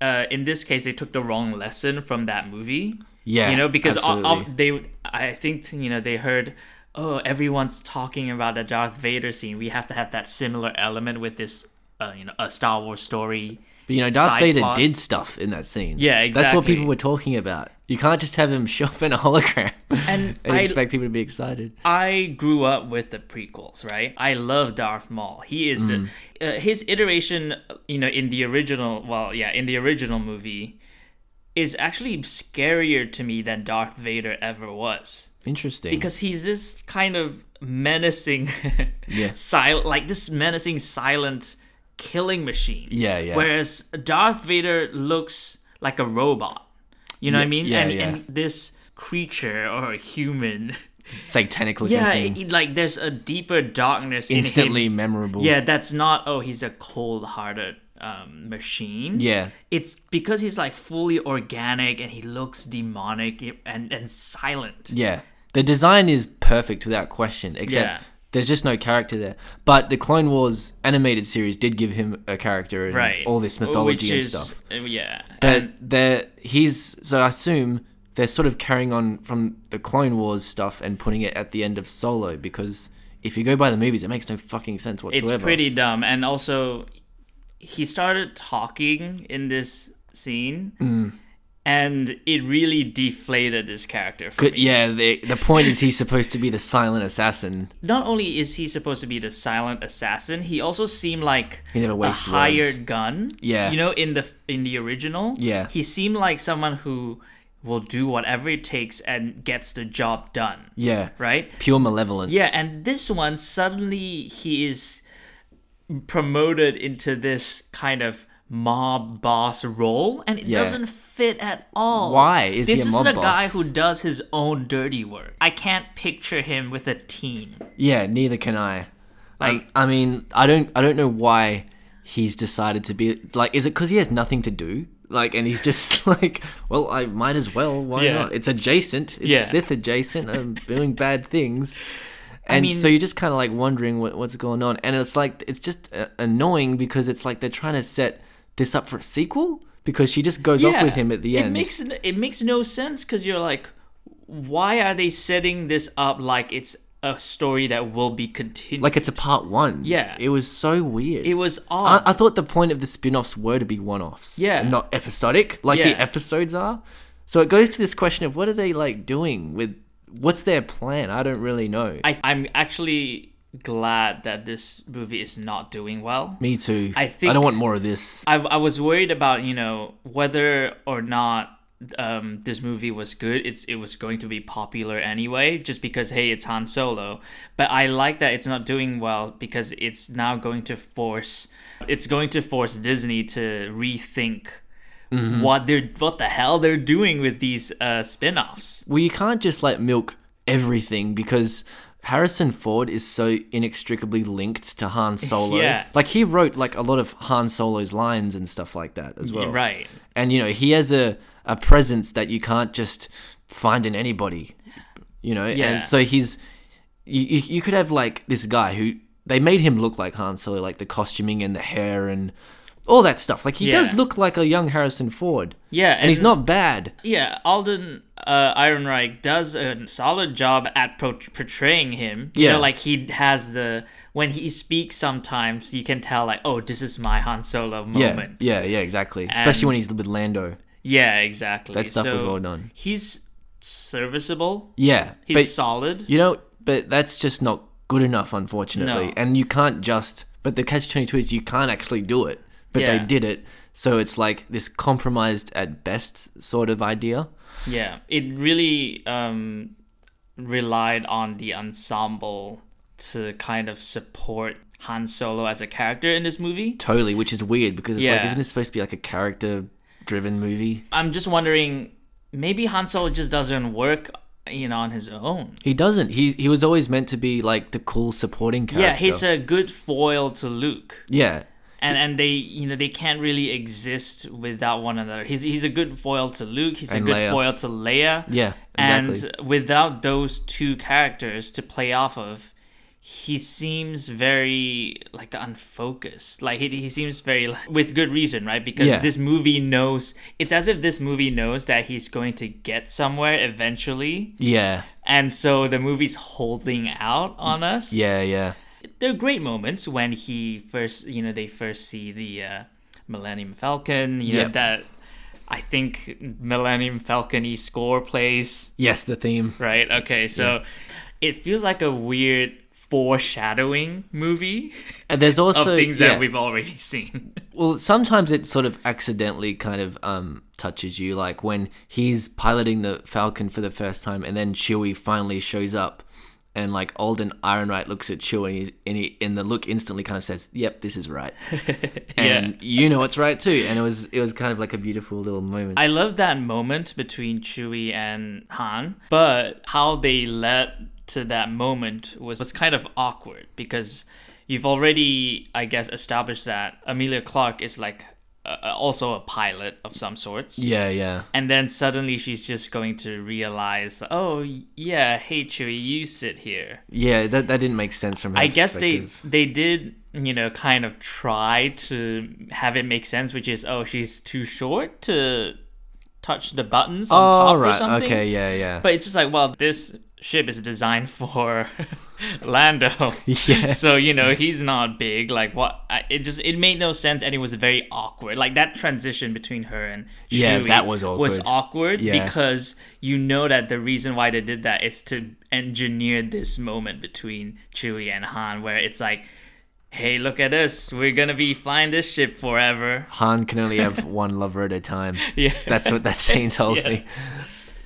uh, in this case, they took the wrong lesson from that movie. Yeah, You know, because o- absolutely. they, I think, you know, they heard, oh, everyone's talking about the Darth Vader scene. We have to have that similar element with this, uh, you know, a Star Wars story. But you know, Darth Vader plot. did stuff in that scene. Yeah, exactly. That's what people were talking about. You can't just have him [laughs] show up in a hologram And [laughs] and I- expect people to be excited. I grew up with the prequels, right? I love Darth Maul. He is Mm. the uh, his iteration, you know, in the original. Well, yeah, in the original movie, is actually scarier to me than Darth Vader ever was Interesting. because he's this kind of menacing, [laughs] Yeah. silent, like this menacing silent killing machine. Yeah, yeah. Whereas Darth Vader looks like a robot. You know what I mean? yeah, and, yeah. and this creature or human. [laughs] satanic looking Yeah, thing. it- like there's a deeper darkness Instantly in him. memorable. Yeah, that's not oh he's a cold-hearted um, machine. Yeah. it's because he's like fully organic and he looks demonic and and silent. Yeah. The design is perfect without question, except Yeah. there's just no character there. But the Clone Wars animated series did give him a character and Right. all this mythology Which and is- stuff. uh, yeah, But they're he's so I assume they're sort of carrying on from the Clone Wars stuff and putting it at the end of Solo because if you go by the movies, it makes no fucking sense whatsoever. it's pretty dumb. And also, he started talking in this scene, Mm. And it really deflated this character for me. yeah, the the point is he's [laughs] supposed to be the silent assassin. not only is he supposed to be the silent assassin, he also seemed like He never a hired words. gun. Yeah. you know, in the in the original, Yeah. he seemed like someone who will do whatever it takes and gets the job done. Yeah. Right. Pure malevolence. Yeah, and this one suddenly he is promoted into this kind of mob boss role, and it Yeah. doesn't fit at all. Why is he this a is mob the guy who does his own dirty work. I can't picture him with a team. Yeah, neither can I. Like- I mean, I don't, I don't know why he's decided to be like. Is it because he has nothing to do? Like, and he's just [laughs] like, well, I might as well. Why Yeah. not? It's adjacent. It's Yeah. Sith adjacent. I'm doing [laughs] bad things. And mean- so you're just kind of like wondering what, what's going on, and it's like it's just uh, annoying because it's like they're trying to set this up for a sequel because she just goes off with him at the end. It makes it makes no sense because you're like, why are they setting this up like it's a story that will be continued? like it's a part one. Yeah. it was so weird. it was I, odd. I thought the point of the spin-offs were to be one-offs. Yeah. not episodic like Yeah. the episodes are. So it goes to this question of what are they like doing with what's their plan? I don't really know. I, I'm actually glad that this movie is not doing well. Me too. I think I don't want more of this. I, I was worried about you know whether or not um, this movie was good. It's it was going to be popular anyway, just because hey, it's Han Solo. But I like that it's not doing well because it's now going to force it's going to force Disney to rethink Mm-hmm. what they're what the hell they're doing with these uh, spin-offs. Well, you can't just like milk everything because Harrison Ford is so inextricably linked to Han [laughs] Solo. Yeah. Like he wrote like a lot of Han Solo's lines and stuff like that as well. right. And you know, he has a a presence that you can't just find in anybody. You know, Yeah. and so he's you, you you could have like this guy who they made him look like Han Solo, like the costuming and the hair and all that stuff. Like he does look like a young Harrison Ford. Yeah, and, he's not bad. Yeah, Alden uh, Ehrenreich does a solid job at pro- portraying him. You Yeah. know, like he has the when he speaks. Sometimes you can tell, like, oh, this is my Han Solo moment. Yeah, yeah, yeah, exactly. Especially when he's with Lando. yeah, exactly. That stuff was So well done. He's serviceable. Yeah, He's but solid. you know, but that's just not good enough, unfortunately. No. And you can't just. But the catch twenty two is you can't actually do it. But they did it, so it's like this compromised at best sort of idea. Yeah, it really um, relied on the ensemble to kind of support Han Solo as a character in this movie. Totally, which is weird because it's like, Yeah. isn't this supposed to be like a character driven movie? I'm just wondering, maybe Han Solo just doesn't work, you know, on his own. He doesn't. He he was always meant to be like the cool supporting character. Yeah, he's a good foil to Luke, yeah. And and they, you know, they can't really exist without one another. He's he's a good foil to Luke. He's And a good Leia. foil to Leia. Yeah, exactly. And without those two characters to play off of, he seems very like unfocused. Like he, he seems very with good reason, right? Because Yeah. this movie knows it's as if this movie knows that he's going to get somewhere eventually. Yeah. And so the movie's holding out on us. Yeah, yeah. There are great moments when he first, you know, they first see the uh, Millennium Falcon, you know, that I think Millennium Falcon e score plays Yes, the theme. right? Okay, so it feels like a weird foreshadowing movie And there's [laughs] also things yeah. that we've already [laughs] seen. well sometimes it sort of accidentally kind of um touches you like when he's piloting the falcon for the first time and then chewie finally shows up and like alden Ehrenreich looks at chewie and, he's, and, he, and the look instantly kind of says yep this is right. [laughs] And you know it's right too and it was it was kind of like a beautiful little moment. I love that moment between Chewie and Han, but how they led to that moment was, was kind of awkward because you've already, I guess, established that Emilia Clarke is like uh, also a pilot of some sorts. yeah yeah And then suddenly she's just going to realize, oh yeah, hey Chewie, you sit here. yeah that, that didn't make sense from her I guess they they did you know kind of try to have it make sense, which is oh she's too short to touch the buttons on oh top or right something. okay yeah yeah But it's just like well this ship is designed for [laughs] Lando. Yeah. So you know he's not big. Like what? I, it just it made no sense, and it was very awkward. Like that transition between her and Yeah, Chewie that was Was awkward. awkward Yeah. because you know that the reason why they did that is to engineer this moment between Chewie and Han, where it's like, hey, look at us, we're gonna be flying this ship forever. Han can only have [laughs] one lover at a time. Yeah. That's what that [laughs] scene told Yes. me.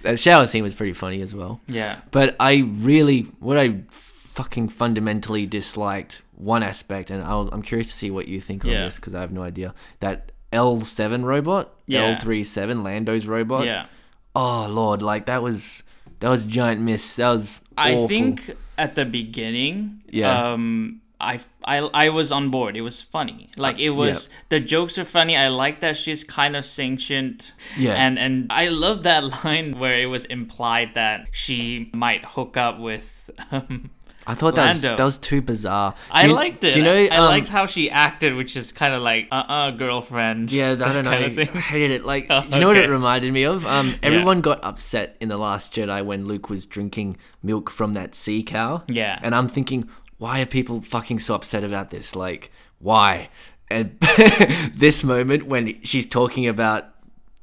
That shower scene was pretty funny as well. Yeah. But I really, what I fucking fundamentally disliked one aspect, and I'll, I'm curious to see what you think on this because I have no idea. That L7 robot, Yeah. L37, Lando's robot. Yeah. Oh lord, like that was that was a giant miss. That was I think at the beginning, Yeah. um, I, I, I was on board. It was funny. Like it was the jokes are funny. I like that she's kind of sentient. Yeah. And and I love that line where it was implied that she might hook up with. Um, I thought that was that was too bizarre. I you- liked it. Do you know? I um, liked how she acted, which is kind of like uh uh girlfriend. Yeah, I don't [laughs] know. I hated it. Like, Oh, [laughs] do you know what it reminded me of? Um, everyone got upset in the Last Jedi when Luke was drinking milk from that sea cow. Yeah. and I'm thinking, why are people fucking so upset about this? Like, why? And [laughs] this moment when she's talking about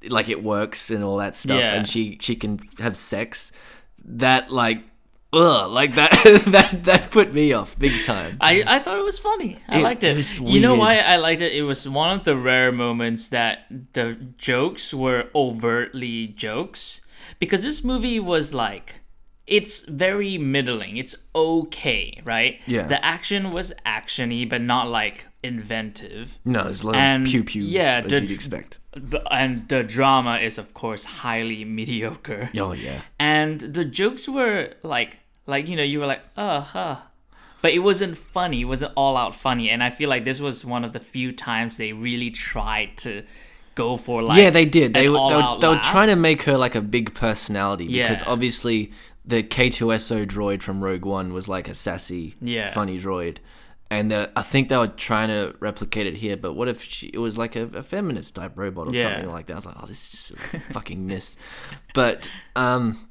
like it works and all that stuff, Yeah. and she she can have sex, that like. Ugh, like that, [laughs] that, that put me off big time. I, I thought it was funny. I It- liked it. You know why I liked it? It was one of the rare moments that the jokes were overtly jokes. Because this movie was like, it's very middling. It's okay, right? Yeah. The action was actiony, but not like inventive. No, it's a lot And, of pew yeah, as the- you'd expect. And the drama is, of course, highly [laughs] mediocre. Oh yeah, and the jokes were like Like you know, you were like, uh huh. But it wasn't funny. It wasn't all out funny. And I feel like this was one of the few times they really tried to go for like yeah, they did. They were, they, were, they were trying to make her like a big personality because Yeah. obviously the K2SO droid from Rogue One was like a sassy, Yeah. funny droid. And the, I think they were trying to replicate it here, but what if she, it was like a, a feminist type robot or Yeah. something like that? I was like, oh, this is just fucking miss. But um,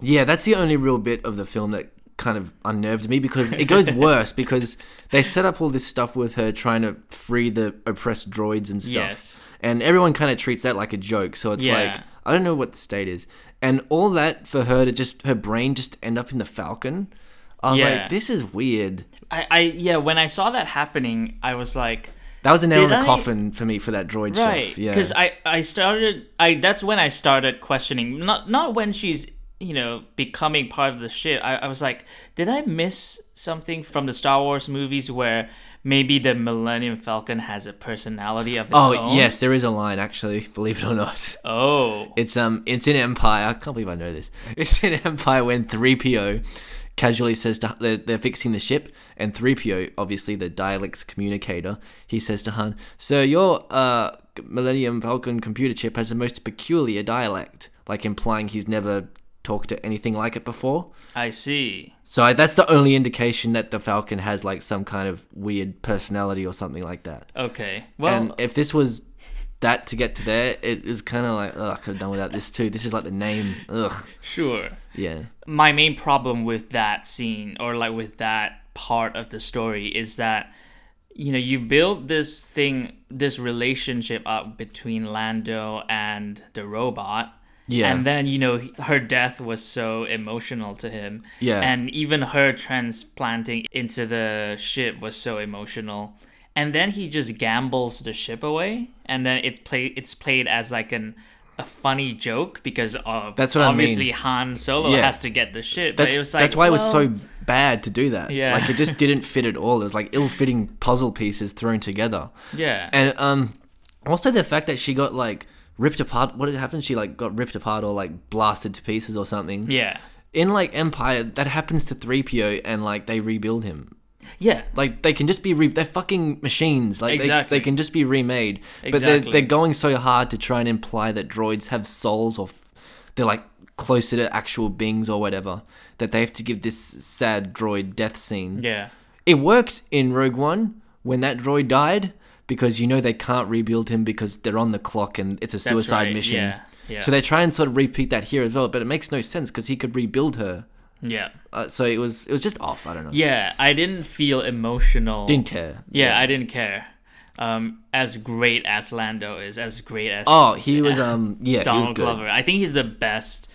yeah, that's the only real bit of the film that kind of unnerved me because it goes [laughs] worse because they set up all this stuff with her trying to free the oppressed droids and stuff. Yes. And everyone kind of treats that like a joke. So it's Yeah. like, I don't know what the state is. And all that for her to just, her brain just end up in the Falcon. I was Yeah. like, this is weird. I, I yeah, when I saw that happening, I was like, That was a nail in the I- coffin for me for that droid right, chef. Yeah. because I I started I that's when I started questioning not not when she's you know becoming part of the ship. I, I was like, did I miss something from the Star Wars movies where maybe the Millennium Falcon has a personality of its oh, own? Oh yes, there is a line, actually, believe it or not. Oh, It's um, it's in Empire. I can't believe I know this. [laughs] It's in Empire when three PO casually says to they're, they're fixing the ship, and three PO, obviously the dialects communicator, he says to Han, "Sir, your uh Millennium Falcon computer chip has the most peculiar dialect," like implying he's never talked to anything like it before. I see. So I, that's the only indication that the Falcon has like some kind of weird personality or something like that. Okay, well, and if this was that to get to there, it is kind of like, ugh, I could have done without this too. This is like the name, ugh, sure. yeah. my main problem with that scene or like with that part of the story is that you know you build this thing this relationship up between Lando and the robot Yeah. and then you know her death was so emotional to him Yeah. and even her transplanting into the ship was so emotional and then he just gambles the ship away and then it play it's played as like an a funny joke because uh, That's what I mean. obviously Han Solo Yeah. has to get the ship. But That's, it was like, that's why it was so bad to do that. Yeah. Like it just [laughs] didn't fit at all. It was like ill-fitting puzzle pieces thrown together. Yeah. And um, also the fact that she got like ripped apart. What happened? She like got ripped apart or like blasted to pieces or something. yeah. In like Empire, that happens to 3PO and like they rebuild him. Yeah. Like they can just be re- they're fucking machines. Like Exactly. they, they can just be remade. Exactly. But they're they're going so hard to try and imply that droids have souls or f- they're like closer to actual beings or whatever that they have to give this sad droid death scene. Yeah. It worked in Rogue One when that droid died because you know they can't rebuild him because they're on the clock and it's a suicide right, mission. yeah, yeah. So they try and sort of repeat that here as well, but it makes no sense because he could rebuild her. Yeah. Uh, so it was it was just off. I don't know. Yeah. I didn't feel emotional. Didn't care. Yeah, I didn't care. Um, as great as Lando is, as great as Oh, he [laughs] was um yeah, he was Donald good. Glover. I think he's the best.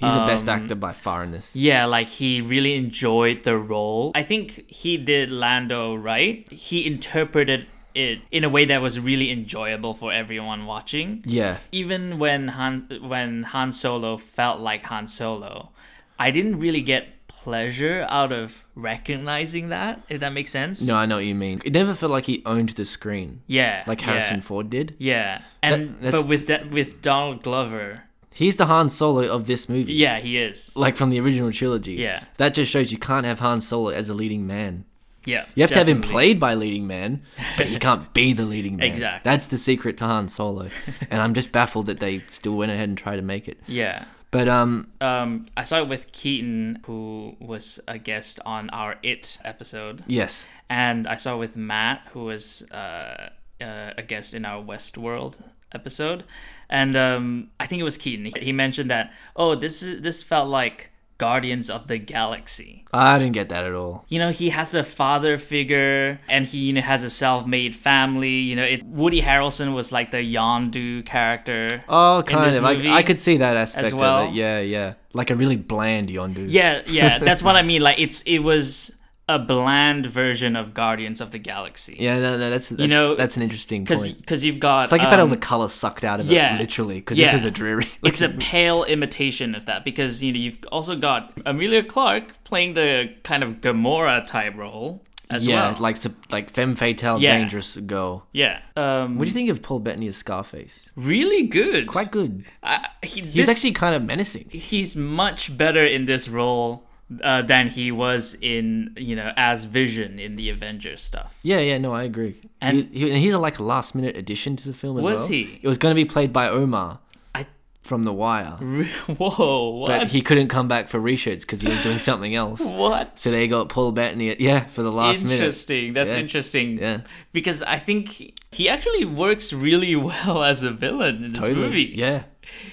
He's the best Um, actor by far in this. Yeah, like he really enjoyed the role. I think he did Lando right. He interpreted it in a way that was really enjoyable for everyone watching. Yeah. even when Han when Han Solo felt like Han Solo, I didn't really get pleasure out of recognizing that. If that makes sense. No, I know what you mean. It never felt like he owned the screen, Yeah. like Harrison yeah, Ford did. Yeah, and That- but with that with Donald Glover, He's the Han Solo of this movie. yeah, he is. Like from the original trilogy. Yeah. That just shows you can't have Han Solo as a leading man. Yeah, You have to have him played by leading man, but he [laughs] can't be the leading man. Exactly. That's the secret to Han Solo. and I'm just baffled that they still went ahead and tried to make it. Yeah. But um Um, I saw it with Keaton, who was a guest on our It episode. yes. and I saw it with Matt, who was uh, uh, a guest in our Westworld episode, and um, I think it was Keaton. He mentioned that oh, this is this felt like Guardians of the Galaxy. I didn't get that at all. You know, he has a father figure, and he you know, has a self-made family. You know, it Woody Harrelson was like the Yondu character. Oh, kind of. I, I could see that aspect well. of it. Yeah, yeah. Like a really bland Yondu. Yeah, yeah, that's what I mean. Like it's it was a bland version of Guardians of the Galaxy. Yeah, no, no, that's, that's know, that's an interesting because point. because you've got It's like if I had all um, the color sucked out of yeah, it, literally, because yeah. this was a dreary. [laughs] it's a [laughs] pale imitation of that because you know you've also got Emilia Clarke playing the kind of Gamora type role as yeah, well. like like femme fatale, Yeah. dangerous girl. yeah, um, What do you think of Paul Bettany as Scarface? really good. Quite good. Uh, he, He's this- actually kind of menacing. he's much better in this role uh, than he was in you know as Vision in the Avengers stuff. Yeah, yeah, no, I agree. And- he, he, and he's a, like a last minute addition to the film as well. Was he? It was going to be played by Omar I from The Wire, [laughs] whoa what but he couldn't come back for reshoots because he was doing something else. [laughs] what So they got Paul Bettany, yeah, for the last minute. interesting. That's Yeah. interesting. Yeah. because I think he actually works really [laughs] well as a villain in this Totally. movie. Yeah.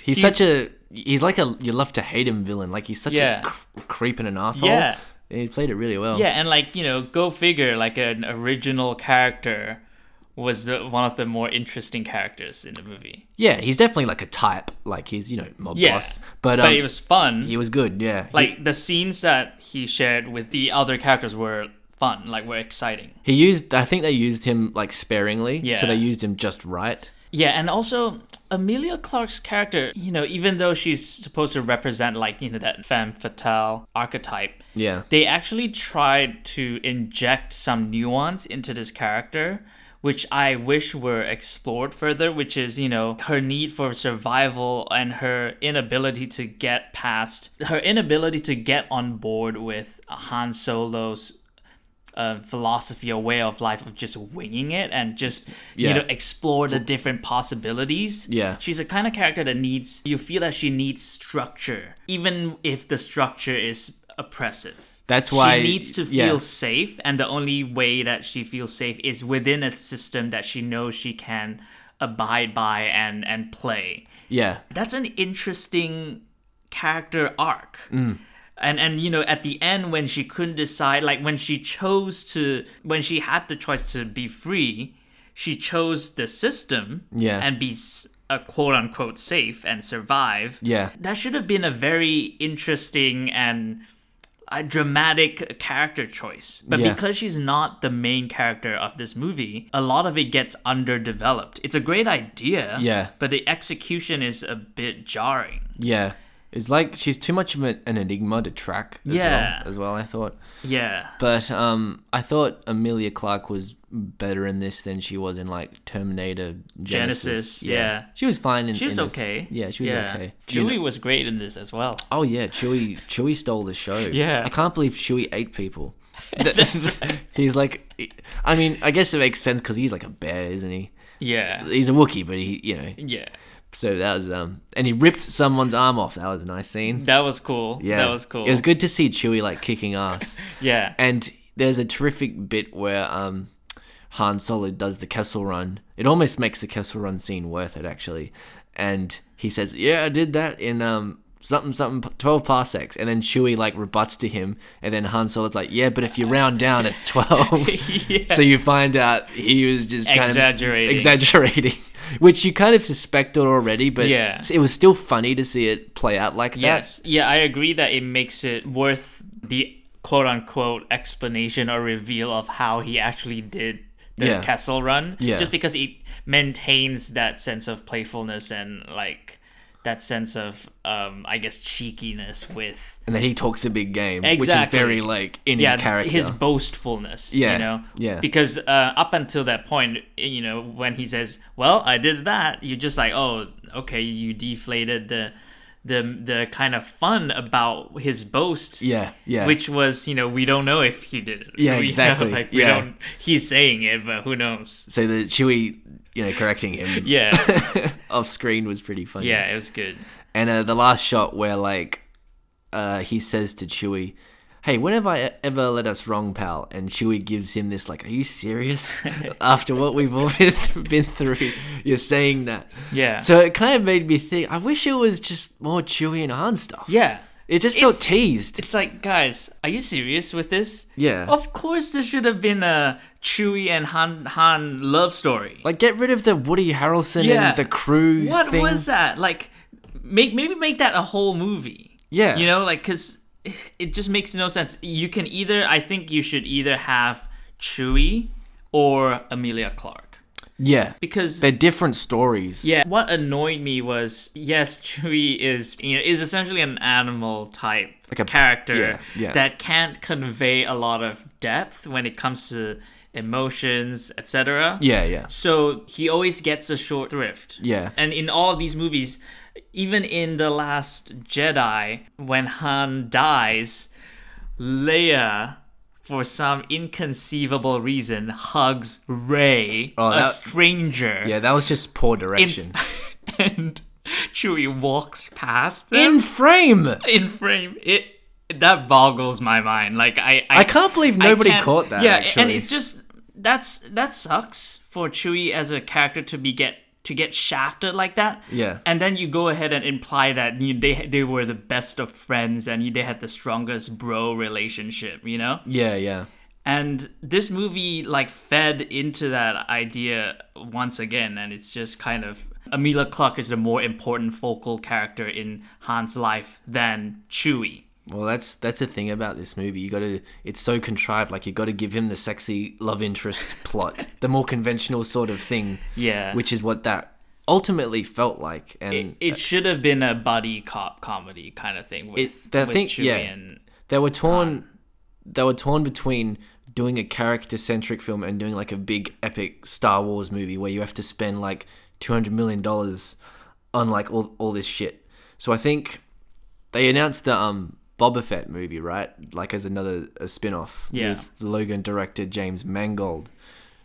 He's, He's- such a he's like a you love to hate him villain. Like he's such Yeah. a cr- creep and an asshole. Yeah. He played it really well. Yeah, and like you know, go figure. Like an original character was the, one of the more interesting characters in the movie. Yeah, he's definitely like a type. Like he's, you know, mob Yeah, boss. But, um, but it was fun. he was good, yeah. He- like the scenes that he shared with the other characters were fun, like were exciting. he used I think they used him like sparingly. Yeah. So they used him just right. Yeah, and also Emilia Clarke's character, you know, even though she's supposed to represent like, you know, that femme fatale archetype, Yeah. they actually tried to inject some nuance into this character which i wish were explored further which is you know her need for survival and her inability to get past her inability to get on board with han solo's uh, philosophy or way of life of just winging it and just Yeah. you know explore the different possibilities Yeah. she's a kind of character that needs you feel that she needs structure even if the structure is oppressive That's why- she needs to yeah. feel safe and the only way that she feels safe is within a system that she knows she can abide by and and play Yeah. that's an interesting character arc. Mm. And and you know at the end when she couldn't decide like when she chose to when she had the choice to be free, she chose the system Yeah. and be a quote unquote safe and survive. Yeah. That should have been a very interesting and a dramatic character choice. But Yeah. because she's not the main character of this movie, a lot of it gets underdeveloped. It's a great idea. Yeah. But the execution is a bit jarring. Yeah. It's like she's too much of an, enigma to track as Yeah. well, as well, I thought. Yeah. But um, I thought Emilia Clarke was better in this than she was in like Terminator Genisys. Genisys, yeah. she was fine in. She was in this. okay. Yeah, she was Yeah. okay. You Chewie know- was great in this as well. oh yeah, Chewie. Chewie stole the show. Yeah. I can't believe Chewie ate people. [laughs] [laughs] he's like, I mean, I guess it makes sense because he's like a bear, isn't he? Yeah. He's a Wookiee, but he, you know. Yeah. So that was um, and he ripped someone's arm off. That was a nice scene. That was cool. Yeah, That was cool. It was good to see Chewie like kicking ass. [laughs] Yeah. And there's a terrific bit where um, Han Solo does the Kessel Run. It almost makes the Kessel Run scene worth it, actually. And he says, "Yeah, I did that in um something something twelve parsecs." And then Chewie like rebuts to him, and then Han Solo's like, "Yeah, but if you round down, it's 12. [laughs] So you find out he was just kind Exaggerating. of exaggerating. Which you kind of suspected already, but Yeah. it was still funny to see it play out like that. Yes. Yeah, I agree that it makes it worth the quote unquote explanation or reveal of how he actually did the Yeah. Kessel run. Yeah. Just because it maintains that sense of playfulness and like that sense of um I guess cheekiness with And then he talks a big game, which is very like in yeah, his character. his boastfulness. Yeah, you know, yeah. Because uh, up until that point, you know, when he says, "Well, I did that," you're just like, "Oh, okay, you deflated the." The, the kind of fun about his boast, Yeah, yeah. which was you know we don't know if he did it. Yeah, [laughs] We- exactly, like, we yeah. don't. He's saying it, but who knows? so the Chewie, you know, correcting him Yeah, [laughs] off screen was pretty funny. yeah, it was good. And uh, the last shot where like uh, he says to Chewie, "Hey, when have I ever let us wrong, pal?" And Chewie gives him this like, "Are you serious? [laughs] After what we've all been, been through, you're saying that?" Yeah. So it kind of made me think. I wish it was just more Chewie and Han stuff. Yeah, It just felt It's- teased. It's like, guys, are you serious with this? Yeah. Of course, this should have been a Chewie and Han Han love story. Like, get rid of the Woody Harrelson Yeah. and the crew. what thing. was that? Like, make maybe make that a whole movie. Yeah. You know, like, cause it just makes no sense. You can either, I think, you should either have Chewie or Emilia Clarke Yeah. because They're different stories. Yeah, what annoyed me was yes, Chewie is you know, is essentially an animal type Like a- character yeah, yeah. that can't convey a lot of depth when it comes to emotions, etc. Yeah, yeah. So he always gets a short thrift. Yeah. And in all of these movies, even in The Last Jedi, when Han dies, Leia, for some inconceivable reason, hugs Rey, Oh, a that- stranger. Yeah, that was just poor direction. [laughs] and Chewie walks past them In frame. in frame. It that boggles my mind. Like I, I, I can't believe nobody can't- caught that, Yeah, and it's just that's that sucks for Chewie as a character to be get to get shafted like that. Yeah. and then you go ahead and imply that you, they they were the best of friends and they had the strongest bro relationship. You know. Yeah, yeah. And this movie like fed into that idea once again, and it's just kind of Emilia Clarke is the more important focal character in Han's life than Chewie. Well, that's that's the thing about this movie. You got to it's so contrived like you got to give him the sexy love interest [laughs] plot, the more conventional sort of thing. Yeah. Which is what that ultimately felt like and It, it should have been a buddy cop comedy kind of thing with, It- the with thing- Chewie yeah. and they were torn they were torn between doing a character centric film and doing like a big epic Star Wars movie where you have to spend like 200 million dollars on like all all this shit. So I think they announced the um Boba Fett movie, right? Like as another a spin-off Yeah. with Logan director James Mangold.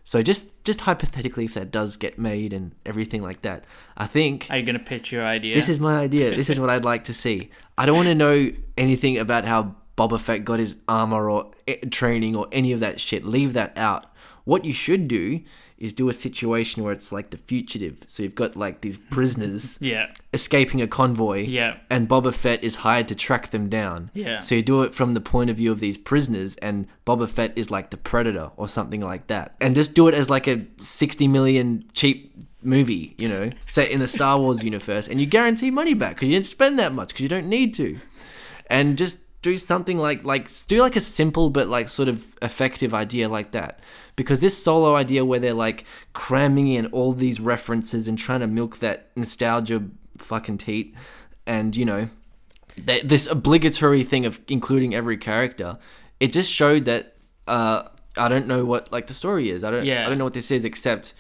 So just just hypothetically if that does get made and everything like that, I think Are you gonna pitch your idea? this is my idea. This is what I'd like to see. I don't want to know anything about how Boba Fett got his armor or eh, training or any of that shit. Leave that out. What you should do is do a situation where it's like the fugitive. So you've got like these prisoners [laughs] yeah, escaping a convoy. Yeah. And Boba Fett is hired to track them down. Yeah. So you do it from the point of view of these prisoners, and Boba Fett is like the predator or something like that. And just do it as like a 60 million cheap movie, you know, set in the Star Wars [laughs] universe, and you guarantee money back because you didn't spend that much because you don't need to. And just do something like like do like a simple but like sort of effective idea like that. Because this solo idea where they're like cramming in all these references and trying to milk that nostalgia fucking teat and you know th- this obligatory thing of including every character it just showed that uh i don't know what like the story is. I don't Yeah. i don't know what this is except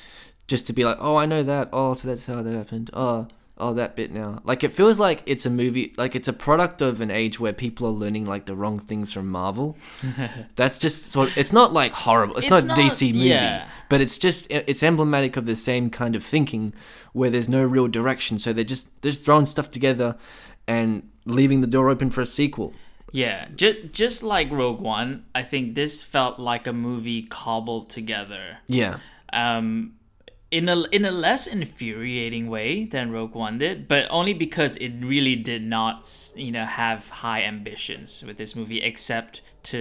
just to be like oh i know that. Oh so that's how that happened. Oh oh that bit now like it feels like it's a movie like it's a product of an age where people are learning like the wrong things from marvel [laughs] that's just sort it's not like horrible it's, It's not, not- dc movie yeah. but it's just it's emblematic of the same kind of thinking where there's no real direction so they're just they're just throwing stuff together and leaving the door open for a sequel yeah. Just just like Rogue One, I think this felt like a movie cobbled together. yeah um, in a in a less infuriating way than Rogue One did, but only because it really did not, you know, have high ambitions with this movie, except to,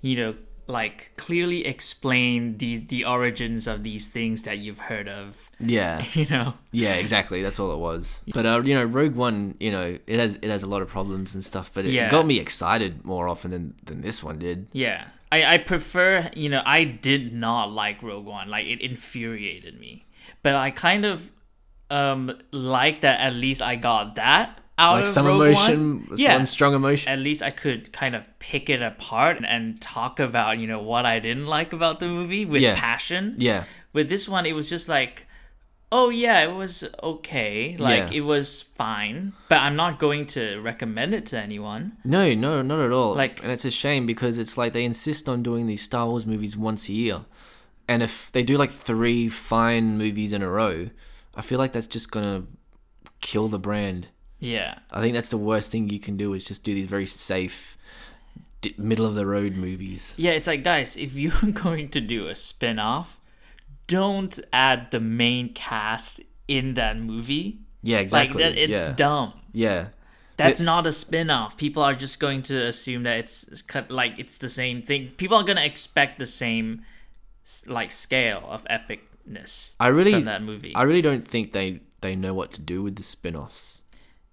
you know, like clearly explain the the origins of these things that you've heard of. yeah [laughs] You know, yeah exactly that's all it was but uh, you know rogue one you know it has it has a lot of problems and stuff but it, Yeah. got me excited more often than than this one did yeah. I, I prefer, you know, I did not like Rogue One. Like, it infuriated me. But I kind of um like that at least I got that out like of some Rogue emotion One. Yeah. some strong emotion at least I could kind of pick it apart and talk about, you know, what I didn't like about the movie with Yeah. passion. yeah With this one, it was just like, oh yeah, it was okay. Like Yeah. it was fine, but I'm not going to recommend it to anyone. No, no, not at all. Like- and it's a shame because it's like they insist on doing these Star Wars movies once a year, and if they do like three fine movies in a row, I feel like that's just gonna kill the brand. Yeah. I think that's the worst thing you can do is just do these very safe, d- middle of the road movies. Yeah, it's like guys, if you're [laughs] going to do a spin-off, don't add the main cast in that movie. Yeah, exactly. Like that it's yeah. dumb. yeah, That's not a spin-off. People are just going to assume that it's cut like it's the same thing. People are going to expect the same like scale of epicness I really, from that movie. I really don't think they they know what to do with the spin-offs.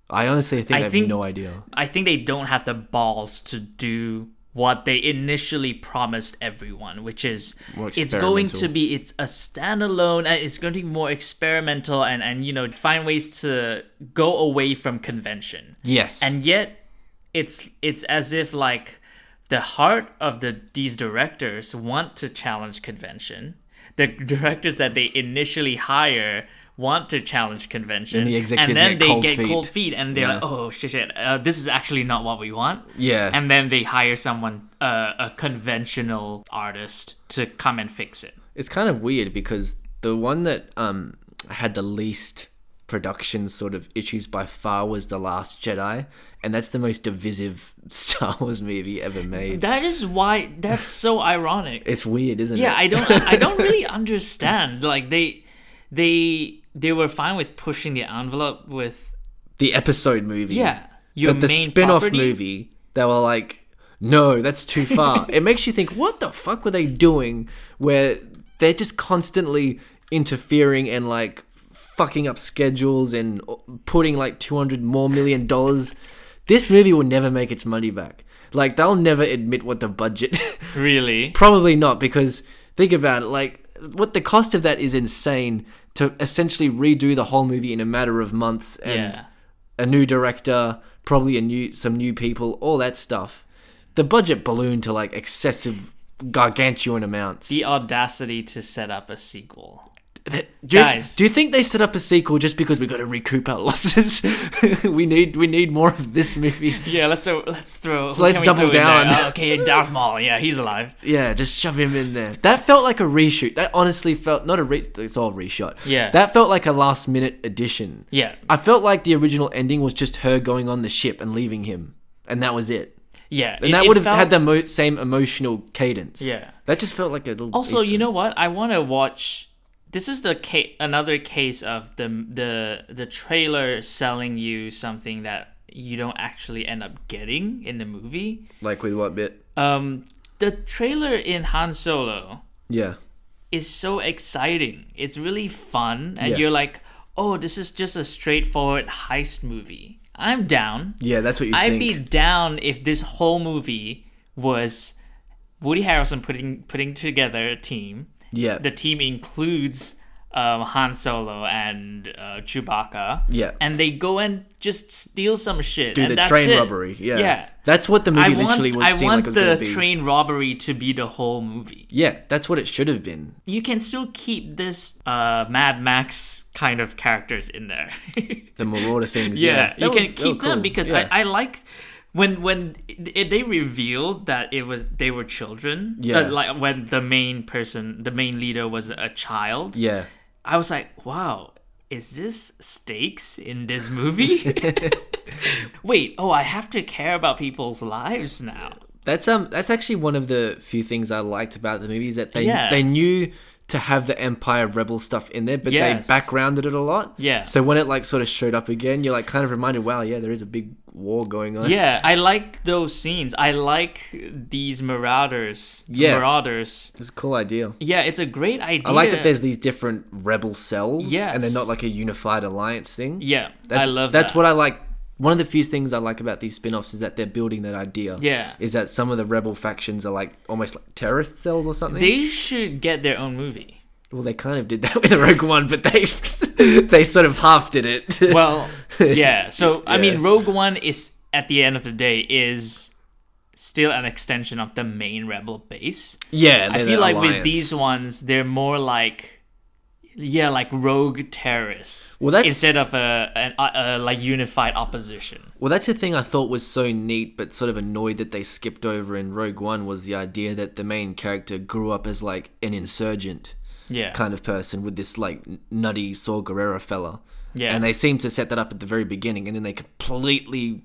I honestly think I they have think- no idea. I think they don't have the balls to do what they initially promised everyone, which is it's going to be it's a standalone and it's going to be more experimental and and you know find ways to go away from convention. Yes, and yet it's it's as if like the heart of the these directors want to challenge convention the [laughs] directors that they initially hire want to challenge convention, And the and then get they cold get feet. cold feet, and they're Yeah. like, "Oh shit, shit, uh, this is actually not what we want." Yeah. and then they hire someone, uh, a conventional artist, to come and fix it. It's kind of weird because the one that um had the least production sort of issues by far was The Last Jedi, and that's the most divisive [laughs] Star Wars movie ever made. That is why that's so ironic. It's weird, isn't yeah it? Yeah, I don't i don't really [laughs] understand like they they they were fine with pushing the envelope with the episode movie. yeah your but the spin-off property. movie, they were like, no, that's too far. [laughs] it makes you think, what the fuck were they doing? Where they're just constantly interfering and like fucking up schedules and putting like two hundred more million dollars. This movie will never make its money back. Like they'll never admit what the budget. [laughs] really Probably not because think about it. Like what the cost of that is insane to essentially redo the whole movie in a matter of months and yeah a new director, probably a new some new people, all that stuff. The budget ballooned to like excessive gargantuan amounts. the audacity to set up a sequel do, you, guys. do you think they set up a sequel just because we got to recoup our [laughs] losses? [laughs] we need we need more of this movie. yeah let's throw let's throw So let's who can we double down. Oh, okay darth maul yeah he's alive Yeah, just shove him in there. That felt like a reshoot. That honestly felt not a re. It's all reshot. Yeah. That felt like a last minute addition. yeah I felt like the original ending was just her going on the ship and leaving him, and that was it. yeah And that would have had the mo- same emotional cadence. Yeah. That just felt like a little. Also, Easter you know what? I want to watch. This is the ca- another case of the the the trailer selling you something that you don't actually end up getting in the movie. like with what bit? Um, the trailer in Han Solo Yeah. is so exciting. It's really fun, and Yeah. you're like, "Oh, this is just a straightforward heist movie." I'm down. Yeah, that's what you I'd think. be down if this whole movie was Woody Harrelson putting putting together a team. Yeah. The team includes um, Han Solo and uh, Chewbacca. Yeah. And they go and just steal some shit. Do and the that's train it. robbery. Yeah. Yeah. That's what the I movie want, literally was I want like it was the going to be. train robbery to be the whole movie. Yeah, that's what it should have been. You can still keep this uh, Mad Max kind of characters in there. [laughs] The Marauder things. yeah, Yeah, you can keep them cool. because Yeah. I, I like when when it, they revealed that it was they were children. Yeah. like when the main person, the main leader, was a child. Yeah. I was like, wow, is this stakes in this movie? [laughs] Wait, oh, I have to care about people's lives now. That's um that's actually one of the few things I liked about the movie is that they Yeah. they knew to have the Empire Rebel stuff in there, but Yes. they backgrounded it a lot. Yeah. So when it like sort of showed up again, you're like kind of reminded, wow, yeah, there is a big war going on. Yeah, I like those scenes. I like these marauders. Yeah. Marauders. It's a cool idea. Yeah, it's a great idea. I like that there's these different rebel cells, Yeah, and they're not like a unified alliance thing. Yeah, that's, I love That's that. what I like. One of the few things I like about these spin-offs is that they're building that idea. Yeah. Is that some of the rebel factions are like almost like terrorist cells or something? They should get their own movie. Well, they kind of did that [laughs] with Rogue One, but they [laughs] they sort of half did it. [laughs] Well, yeah. So I mean, Rogue One is at the end of the day is still an extension of the main rebel base. yeah, I feel like with these ones, they're more like. Yeah, like rogue terrorists. Well, that's- instead of a, an, a, a like unified opposition. Well, that's the thing I thought was so neat, but sort of annoyed that they skipped over in Rogue One was the idea that the main character grew up as like an insurgent Yeah, kind of person with this like nutty Saw Gerrera fella. Yeah. And they seem to set that up at the very beginning, and then they completely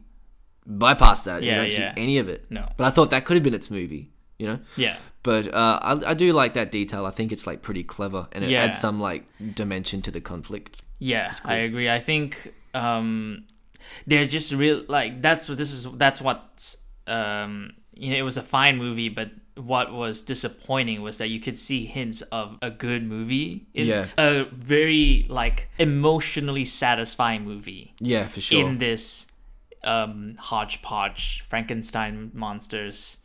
bypass that. you Yeah, don't yeah. see any of it. No. But I thought that could have been its movie, you know? yeah. But uh, I, I do like that detail. I think it's like pretty clever, and it Yeah. adds some like dimension to the conflict. Yeah, I agree. I think um, they're just real like that's what this is. That's what's um, you know it was a fine movie, but what was disappointing was that you could see hints of a good movie in Yeah. a very like emotionally satisfying movie Yeah, for sure. in this um, hodgepodge Frankenstein monsters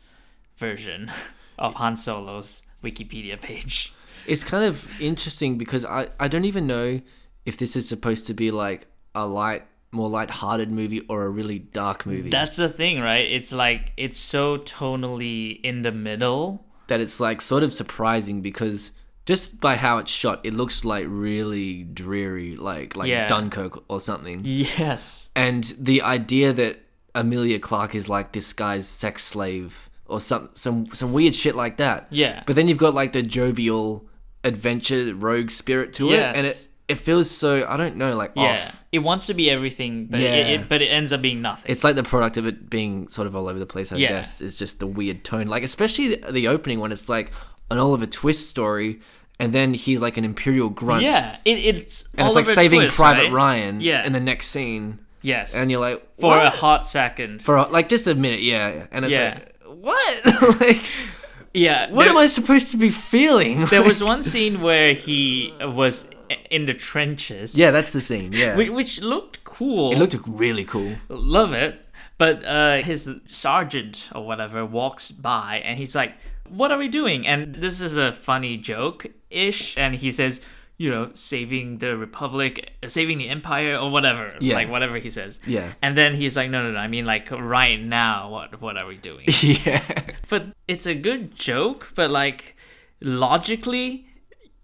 version of Han Solo's Wikipedia page. It's kind of interesting because I, I don't even know if this is supposed to be like a light, more light-hearted movie or a really dark movie. That's the thing, right? It's like it's so tonally in the middle. that it's like sort of surprising because just by how it's shot, it looks like really dreary, like like Yeah. Dunkirk or something. Yes. And the idea that Emilia Clarke is like this guy's sex slave or some some some weird shit like that. Yeah. But then you've got like the jovial adventure rogue spirit to it, and it it feels so I don't know like Yeah. off. It wants to be everything, but it, Yeah. it but it ends up being nothing. It's like the product of it being sort of all over the place. I Yeah. guess is just the weird tone, like especially the, the opening one it's like an Oliver Twist story, and then he's like an Imperial grunt. yeah. It, it's And it's like saving Twist, Private right? Ryan Yeah. in the next scene. yes. And you're like, for a hot second. for a, like just a minute, yeah. And it's Yeah. like, what? [laughs] like, yeah. what there- am I supposed to be feeling? There was [laughs] one scene where he was in the trenches. yeah, that's the scene. Yeah, Which, which looked cool. it looked really cool. love it. But uh, his sergeant or whatever walks by and he's like, "What are we doing?" And this is a funny joke ish, and he says, "You know, saving the republic, saving the empire, or whatever." Yeah. like whatever he says. Yeah. And then he's like, "No, no, no. I mean, like right now, what what are we doing?" [laughs] yeah, but it's a good joke, but like logically,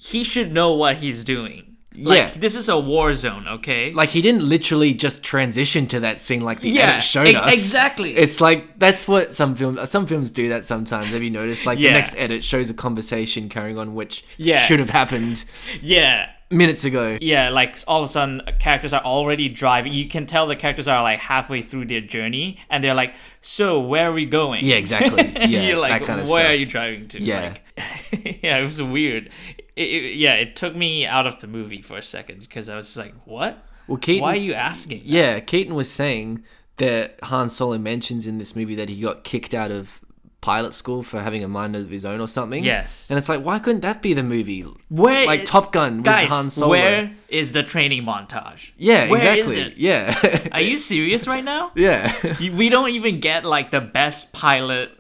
he should know what he's doing. Like, Yeah. this is a war zone, okay? like he didn't literally just transition to that scene like the Yeah, edit showed e- us. exactly. It's like that's what some films some films do that sometimes. Have you noticed? Like Yeah. the next edit shows a conversation carrying on which Yeah. should have happened yeah. minutes ago. Yeah, like all of a sudden uh, characters are already driving. You can tell the characters are like halfway through their journey and they're like, "So, where are we going?" Yeah, exactly. [laughs] Yeah, you're like, that kind of "Where stuff. are you driving to?" Yeah. Like, [laughs] yeah, it was weird. It, it- yeah, it took me out of the movie for a second because I was just like, "What? Well, Keaton, Why are you asking?" that?" Yeah, Keaton was saying that Han Solo mentions in this movie that he got kicked out of pilot school for having a mind of his own or something. Yes. And it's like, why couldn't that be the movie? Where like Top Gun with guys, Han Solo. where is the training montage? Yeah, Where is exactly. it? Yeah. [laughs] Are you serious right now? yeah. [laughs] We don't even get like the best pilot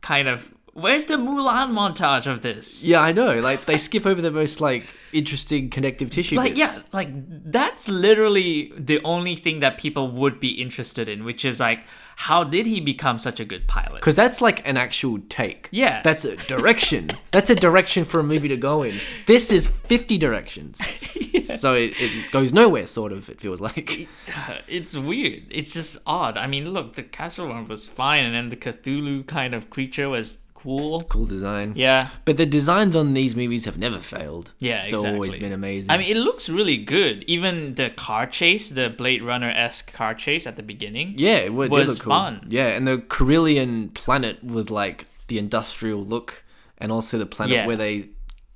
kind of. Where's the Mulan montage of this? yeah, I know. Like they skip over the most like interesting connective tissue. Like bits. yeah, like that's literally the only thing that people would be interested in, which is like, how did he become such a good pilot? Because that's like an actual take. Yeah. That's a direction. that's a direction for a movie to go in. This is 50 directions. [laughs] So it, it goes nowhere, sort of, it feels like. [sighs] It's weird. It's just odd. I mean, look, the castle one was fine, and then the Cthulhu kind of creature was cool. Cool design. Yeah. But the designs on these movies have never failed. Yeah, It's exactly. always been amazing. I mean, it looks really good. Even the car chase, the Blade Runner esque car chase at the beginning. yeah, it would, was cool. fun. Yeah, and the Corellian planet with like the industrial look, and also the planet Yeah. where they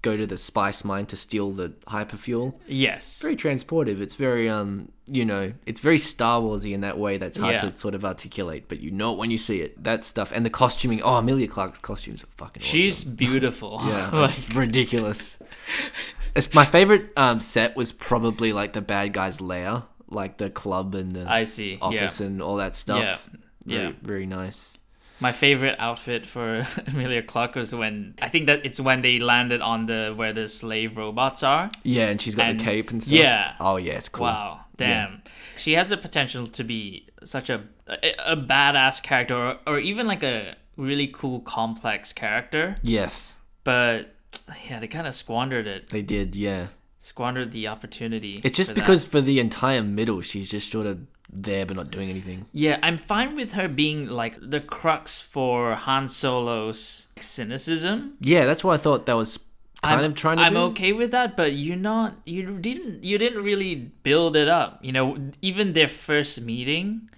go to the spice mine to steal the hyperfuel. Yes. Very transportive. It's very um, you know, it's very Star Warsy in that way. That's hard Yeah. to sort of articulate, but you know it when you see it. That stuff and the costuming. Oh, Emilia Clarke's costumes are fucking. awesome. She's beautiful. [laughs] Yeah, [laughs] Like, it's ridiculous. It's my favorite um, set was probably like the bad guy's lair, like the club and the I see. office yeah. and all that stuff. Yeah, Very, yeah. very nice. My favorite outfit for [laughs] Emilia Clarke was when I think that it's when they landed on the where the slave robots are. Yeah, and she's got And- the cape and stuff. yeah. Oh yeah, it's cool. Wow, damn. She has the potential to be such a a, a badass character, or, or even like a really cool, complex character. Yes, But yeah, they kind of squandered it. they did. Yeah, Squandered the opportunity. it's just for that. because for the entire middle, she's just sort of there but not doing anything. Yeah, I'm fine with her being like the crux for Han Solo's cynicism. Yeah, that's what I thought that was kind I'm, of trying to I'm do. okay with that, but you're not. You didn't. You didn't really build it up. You know, even their first meeting,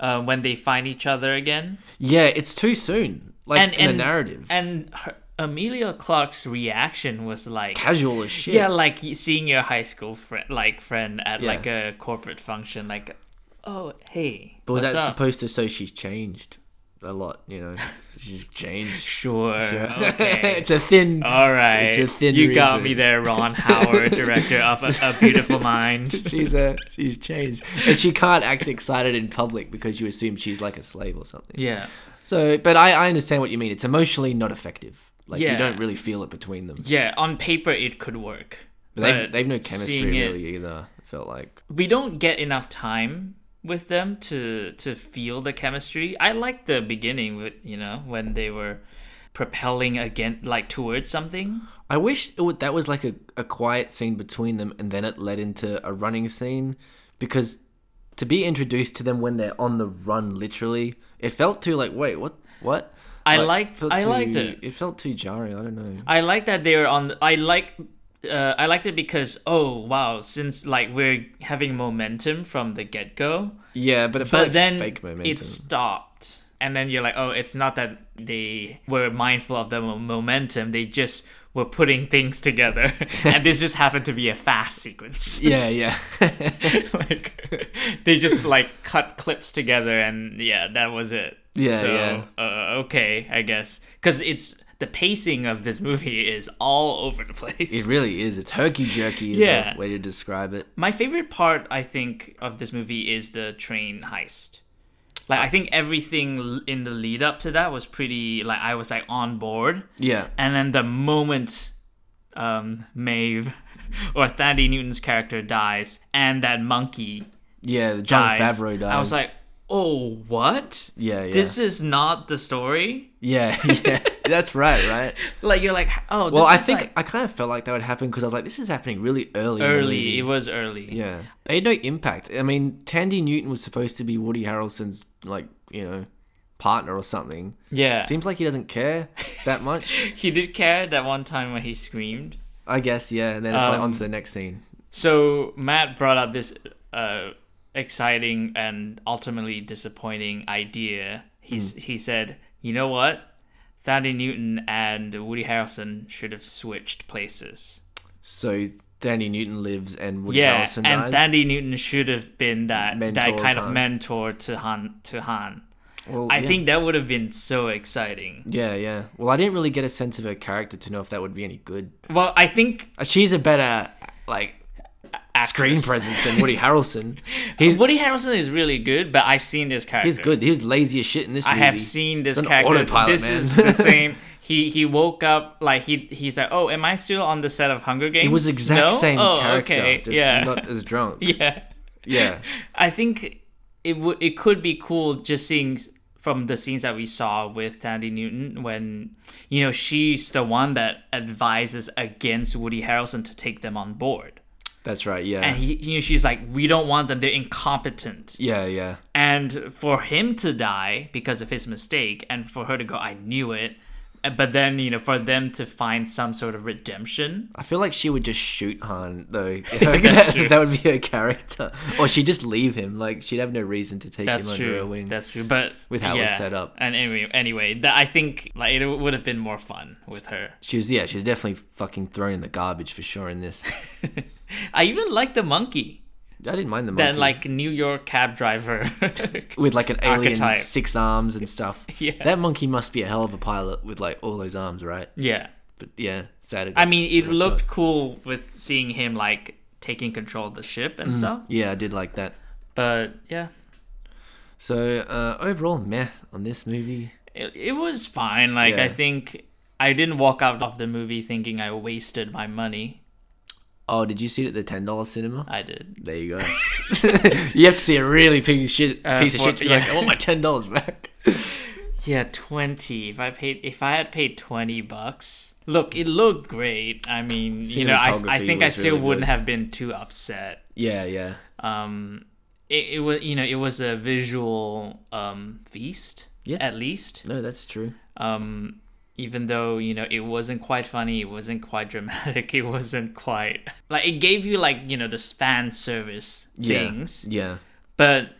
uh, when they find each other again, Yeah, it's too soon. Like and in and the narrative, and her, Emilia Clarke's reaction was like. casual as shit. Yeah, like seeing your high school friend, like friend at Yeah. like a corporate function, like, oh hey, but was what's that up? supposed to show she's changed a lot? You know, she's changed. [laughs] Sure. Okay. [laughs] it's a thin. All right. It's a thin you got me there, Ron Howard, director of A, a Beautiful Mind. [laughs] she's a she's changed, and she can't act excited in public because you assume she's like a slave or something. Yeah. So, but I, I understand what you mean. It's emotionally not effective. Like Yeah. you don't really feel it between them. Yeah, on paper it could work. But they've, they've no chemistry seeing it- really either. I felt like We don't get enough time with them to to feel the chemistry. I like the beginning with you know when they were propelling again like towards something. I wish it would, that was like a, a quiet scene between them and then it led into a running scene because to be introduced to them when they're on the run literally, it felt too like, wait, what? What? I Like, liked- I too- liked it. It felt too jarring. I don't know. I like that they're on. I like. Uh, I liked it because oh wow, since like we're having momentum from the get go, Yeah, but it felt but like then fake momentum. it stopped, and then you're like, oh, it's not that they were mindful of the mo- momentum; they just were putting things together, [laughs] and this just happened to be a fast sequence. [laughs] Yeah, yeah. [laughs] like they just like cut clips together, and yeah, that was it. Yeah, so, yeah. Uh, okay, I guess because it's the pacing of this movie is all over the place. it really is. It's herky jerky is Yeah. a way to describe it. My favorite part, I think, of this movie is the train heist. Like, I think everything in the lead up to that was pretty. Like, I was like on board, Yeah. and then the moment um, Maeve [laughs] or Thandie Newton's character dies, and that monkey Yeah, the Jon dies, Favreau dies. I was like, oh, what? yeah, yeah. This is not the story. yeah, [laughs] yeah. That's right, right? [laughs] Like, you're like, oh, this Well, I think like, I kind of felt like that would happen because I was like, this is happening really early. early. It was early. Yeah, they had no impact. I mean, Thandie Newton was supposed to be Woody Harrelson's like you know partner or something. Yeah. Seems like he doesn't care that [laughs] much. he did care that one time when he screamed. I guess yeah. And then it's like Um, on to the next scene. So Matt brought up this uh, exciting and ultimately disappointing idea. He's he said, "You know what? Thandie Newton and Woody Harrelson should have switched places." So Thandie Newton lives and Woody yeah, Harrelson and dies. Thandie Newton should have been that that kind of Han. mentor to Han to Han. Well, I yeah. think that would have been so exciting. Yeah, yeah. Well, I didn't really get a sense of her character to know if that would be any good. Well, I think Uh, She's a better like screen presence than Woody Harrelson. [laughs] He's Woody Harrelson is really good, but I've seen this character. he's good. He was lazy as shit in this I movie. have seen this character. autopilot, this man. is the [laughs] same. He he woke up like he he's like, oh, am I still on the set of Hunger Games? It was the exact No? same oh, character, Okay. just yeah, not as drunk. [laughs] yeah. Yeah. I think it would it could be cool just seeing from the scenes that we saw with Thandie Newton when you know she's the one that advises against Woody Harrelson to take them on board, That's right. Yeah. and he you know she's like, we don't want them. They're incompetent. yeah, yeah. And for him to die because of his mistake, and for her to go, I knew it. But then, you know, for them to find some sort of redemption. I feel like she would just shoot Han though. [laughs] [laughs] that, that would be her character, or she'd just leave him. Like she'd have no reason to take That's him under her wing. That's true. But With how it was set up. And anyway, anyway, that I think like it would have been more fun with her. She was yeah. She was definitely fucking thrown in the garbage for sure in this. [laughs] I even like the monkey. I didn't mind the monkey. That like New York cab driver. [laughs] with like an alien archetype. six arms and stuff. [laughs] Yeah. That monkey must be a hell of a pilot with like all those arms, right? yeah. But yeah, sad. I mean, it looked shot. cool with seeing him like taking control of the ship and stuff. Yeah, I did like that. But yeah, So uh, overall, meh on this movie. it, it was fine. Like I think I didn't walk out of the movie thinking I wasted my money. Oh, did you see it at the ten dollar cinema? I did. There you go. [laughs] [laughs] you have to see a really piece of shit, Uh, piece of for- shit to be yeah. like, I want my ten dollars back. [laughs] Yeah, twenty. If I paid, if I had paid twenty bucks, look, it looked great. I mean, you know, I, I think I still really wouldn't good. have been too upset. yeah, yeah, Um, it, it was, you know, it was a visual um feast. Yeah. At least, no, that's true. um, even though you know it wasn't quite funny, it wasn't quite dramatic, [laughs] it wasn't quite like it gave you like you know the fan service Yeah, things, yeah, but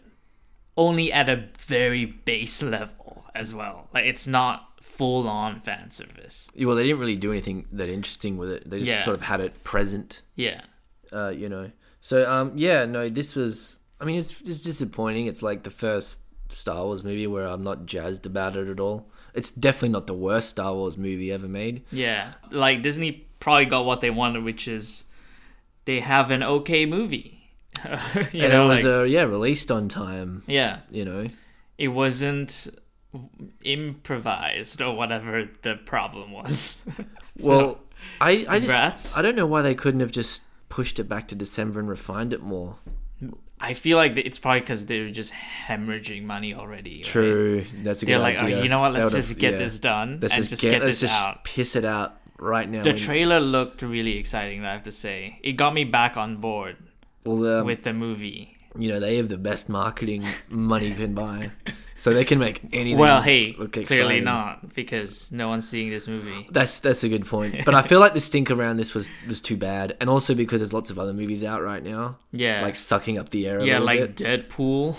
only at a very base level as well. Like it's not full on fan service. Well, they didn't really do anything that interesting with it. They just Yeah. sort of had it present. Yeah. uh, you know. So um, yeah, no, this was. I mean, it's it's disappointing. It's like the first Star Wars movie where I'm not jazzed about it at all. It's definitely not the worst Star Wars movie ever made. Yeah. Like Disney probably got what they wanted, which is they have an okay movie. [laughs] you and know, it was like, uh, yeah released on time. yeah. You know. It wasn't improvised or whatever the problem was. [laughs] So, Well, I I congrats. just I don't know why they couldn't have just pushed it back to December and refined it more. I feel like it's probably because they're just hemorrhaging money already. right? True, that's a They're good like, idea. oh, you know what? Let's just get yeah. this done Let's and just, get, get let's this just out. piss it out right now. The trailer looked really exciting, I have to say. It got me back on board well, um, with the movie. you know, they have the best marketing money can buy, [laughs] so they can make anything. Well, hey, clearly not because no one's seeing this movie. That's that's a good point. [laughs] But I feel like the stink around this was was too bad, and also because there's lots of other movies out right now. Yeah. like sucking up the air. A Yeah, little like bit. Deadpool.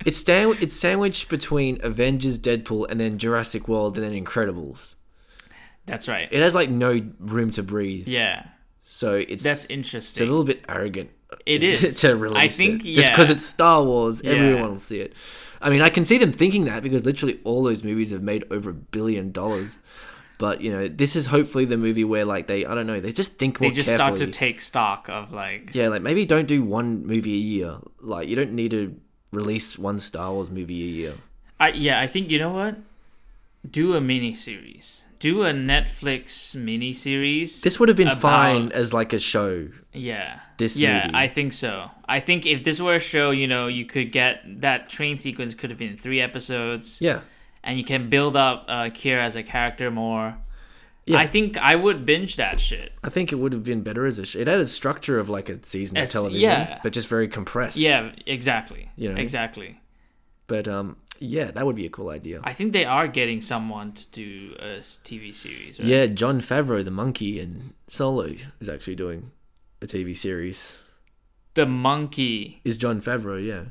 [laughs] it's stand it's sandwiched between Avengers, Deadpool, and then Jurassic World, and then Incredibles. That's right. It has like no room to breathe. yeah, so it's that's interesting. it's a little bit arrogant. It [laughs] is. to release I think, it. just because it's Star Wars, everyone will see it. I mean, I can see them thinking that because literally all those movies have made over a billion dollars. But you know, this is hopefully the movie where like they, I don't know, they just think more they just carefully. start to take stock of like yeah, like maybe don't do one movie a year. Like you don't need to release one Star Wars movie a year. I yeah, I think you know what? Do a mini series. Do a Netflix mini series. This would have been about- fine as like a show. Yeah. this Yeah, movie. I think so. I think if this were a show, you know, you could get that train sequence could have been three episodes. Yeah, And you can build up uh, Qi'ra as a character more. Yeah. I think I would binge that shit. I think it would have been better as a. Sh- it had a structure of like a season of television, yeah. but just very compressed. Yeah, exactly. You know? Exactly. But um, yeah, that would be a cool idea. I think they are getting someone to do a TV series. Right? Yeah, Jon Favreau, the monkey in Solo, is actually doing a TV series. The monkey. Is Jon Favreau? Yeah.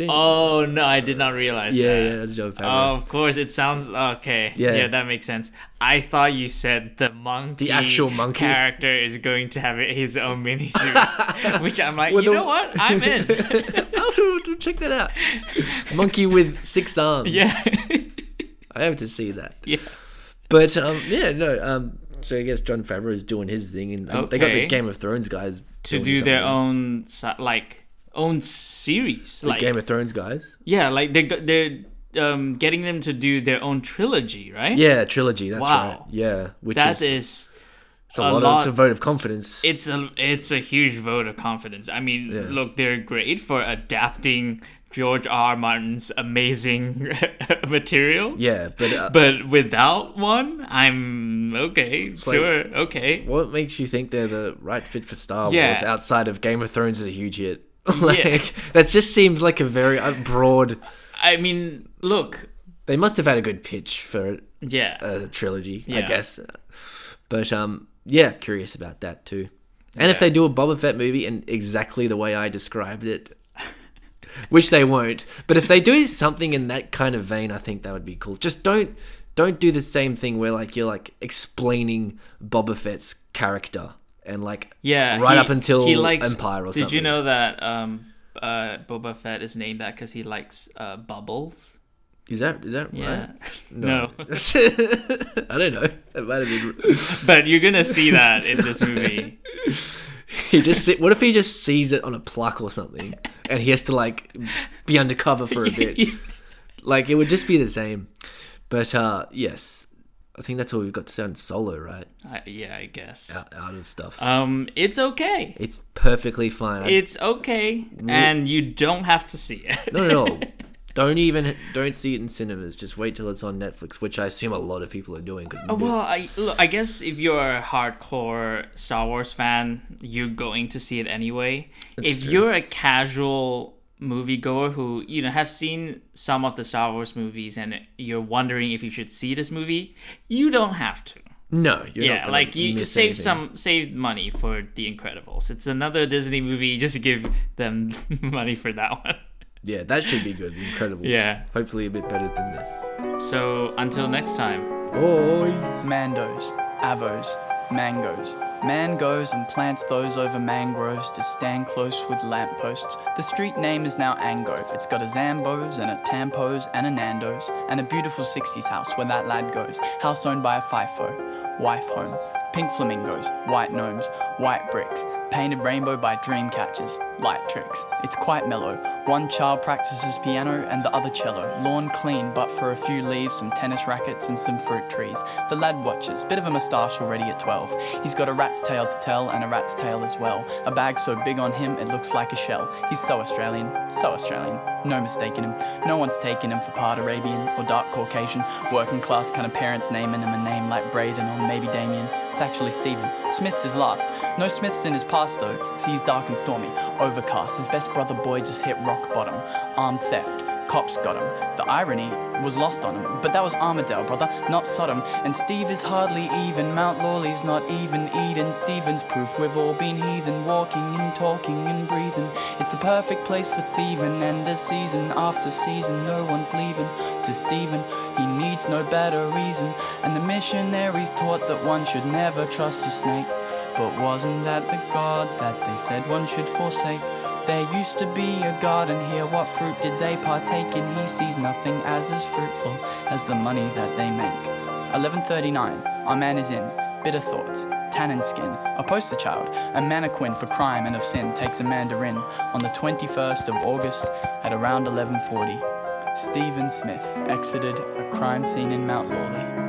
Didn't- Oh no, I did not realize yeah, that. yeah, that's Jon Oh, of course, it sounds okay. Yeah. Yeah, that makes sense. I thought you said the monkey, The actual monkey. character is going to have his own miniseries, [laughs] which I'm like, With you a- know what? I'm in. [laughs] Oh, check that out. Monkey with six arms. yeah, [laughs] I have to see that. yeah. But um, yeah, no. Um, so I guess Jon Favreau is doing his thing, and um, they got the Game of Thrones guys To do their own like own series, The like Game of Thrones guys. yeah, like they are they're um getting them to do their own trilogy, right? Yeah, trilogy. That's Wow. right. Yeah, which that is, is it's a, a lot, lot- Of, it's a vote of confidence. it's a it's a huge vote of confidence. I mean, Yeah. look, they're great for adapting George R. R. Martin's amazing [laughs] material. yeah, but uh, But without one, I'm okay, like- sure, okay. what makes you think they're the right fit for Star Wars Yeah. outside of Game of Thrones is a huge hit? [laughs] like that just seems like a very uh, broad. I mean, look, They must have had a good pitch for yeah, a trilogy, I guess. But um, yeah, curious about that too. And if they do a Boba Fett movie in exactly the way I described it, [laughs] which they won't, but if they do something in that kind of vein, I think that would be cool. Just don't don't do the same thing where like you're like explaining Boba Fett's character and like yeah. right he- up until he likes, Empire or Did something. Did you know that um, uh, Boba Fett is named that because he likes uh, bubbles? Is that is that Yeah. right? [laughs] No. [laughs] I don't know. It might have been. [laughs] but you're gonna see that in this movie. He just see, what if he just sees it on a plaque or something, and he has to like be undercover for a bit. Like it would just be the same. But uh yes, I think that's all we've got to say on Solo, right? I, yeah, I guess. Out, out of stuff. Um, it's okay. it's perfectly fine. It's okay, and you don't have to see it. no, no, no. [laughs] Don't even don't see it in cinemas. Just wait till it's on Netflix, which I assume a lot of people are doing. Cause Oh, well, I look, I guess if you're a hardcore Star Wars fan, you're going to see it anyway. if true. you're a casual moviegoer who you know have seen some of the Star Wars movies and you're wondering if you should see this movie, you don't have to. no, you're yeah, gonna like you miss just save anything. some save money for The Incredibles. It's another Disney movie. Just give them [laughs] money for that one. Yeah, that should be good. The Incredibles. Yeah. hopefully a bit better than this. So until next time. Boy. Mandos, avos, mangoes. Man goes and plants those over mangroves to stand close with lampposts. The street name is now Angove. It's got a Zambos and a Tampos and a Nando's and a beautiful 60s house where that lad goes. House owned by a FIFO. Wife home. Pink flamingos, white gnomes, white bricks, painted rainbow by dream catchers, light tricks. It's quite mellow. One child practices piano and the other cello. Lawn clean, but for a few leaves, some tennis rackets, and some fruit trees. The lad watches, bit of a moustache already at 12. He's got a rat's tail to tell and a rat's tail as well. A bag so big on him it looks like a shell. He's so Australian, so Australian. No mistaking him. No one's taken him for part Arabian or dark Caucasian. Working class kind of parents naming him a name like Braden or maybe Damien. Actually Stephen. Smith's his last. No Smiths in his past though. Seas dark and stormy. Overcast. His best brother boy just hit rock bottom. Armed theft. Cops got him. The irony was lost on him. But that was Armadale, brother, not Sodom. And Steve is hardly even. Mount Lawley's not even Eden. Stephen's proof we've all been heathen. Walking and talking and breathing. It's the perfect place for thieving. And a season after season, no one's leaving. To Stephen, he needs no better reason. And the missionaries taught that one should never trust a snake. But wasn't that the God that they said one should forsake? There used to be a garden here, what fruit did they partake in? He sees nothing as as fruitful as the money that they make. 1139, our man is in, bitter thoughts, tannin skin, a poster child, a mannequin for crime and of sin, takes a mandarin on the 21st of August at around 1140. Stephen Smith exited a crime scene in Mount Lawley.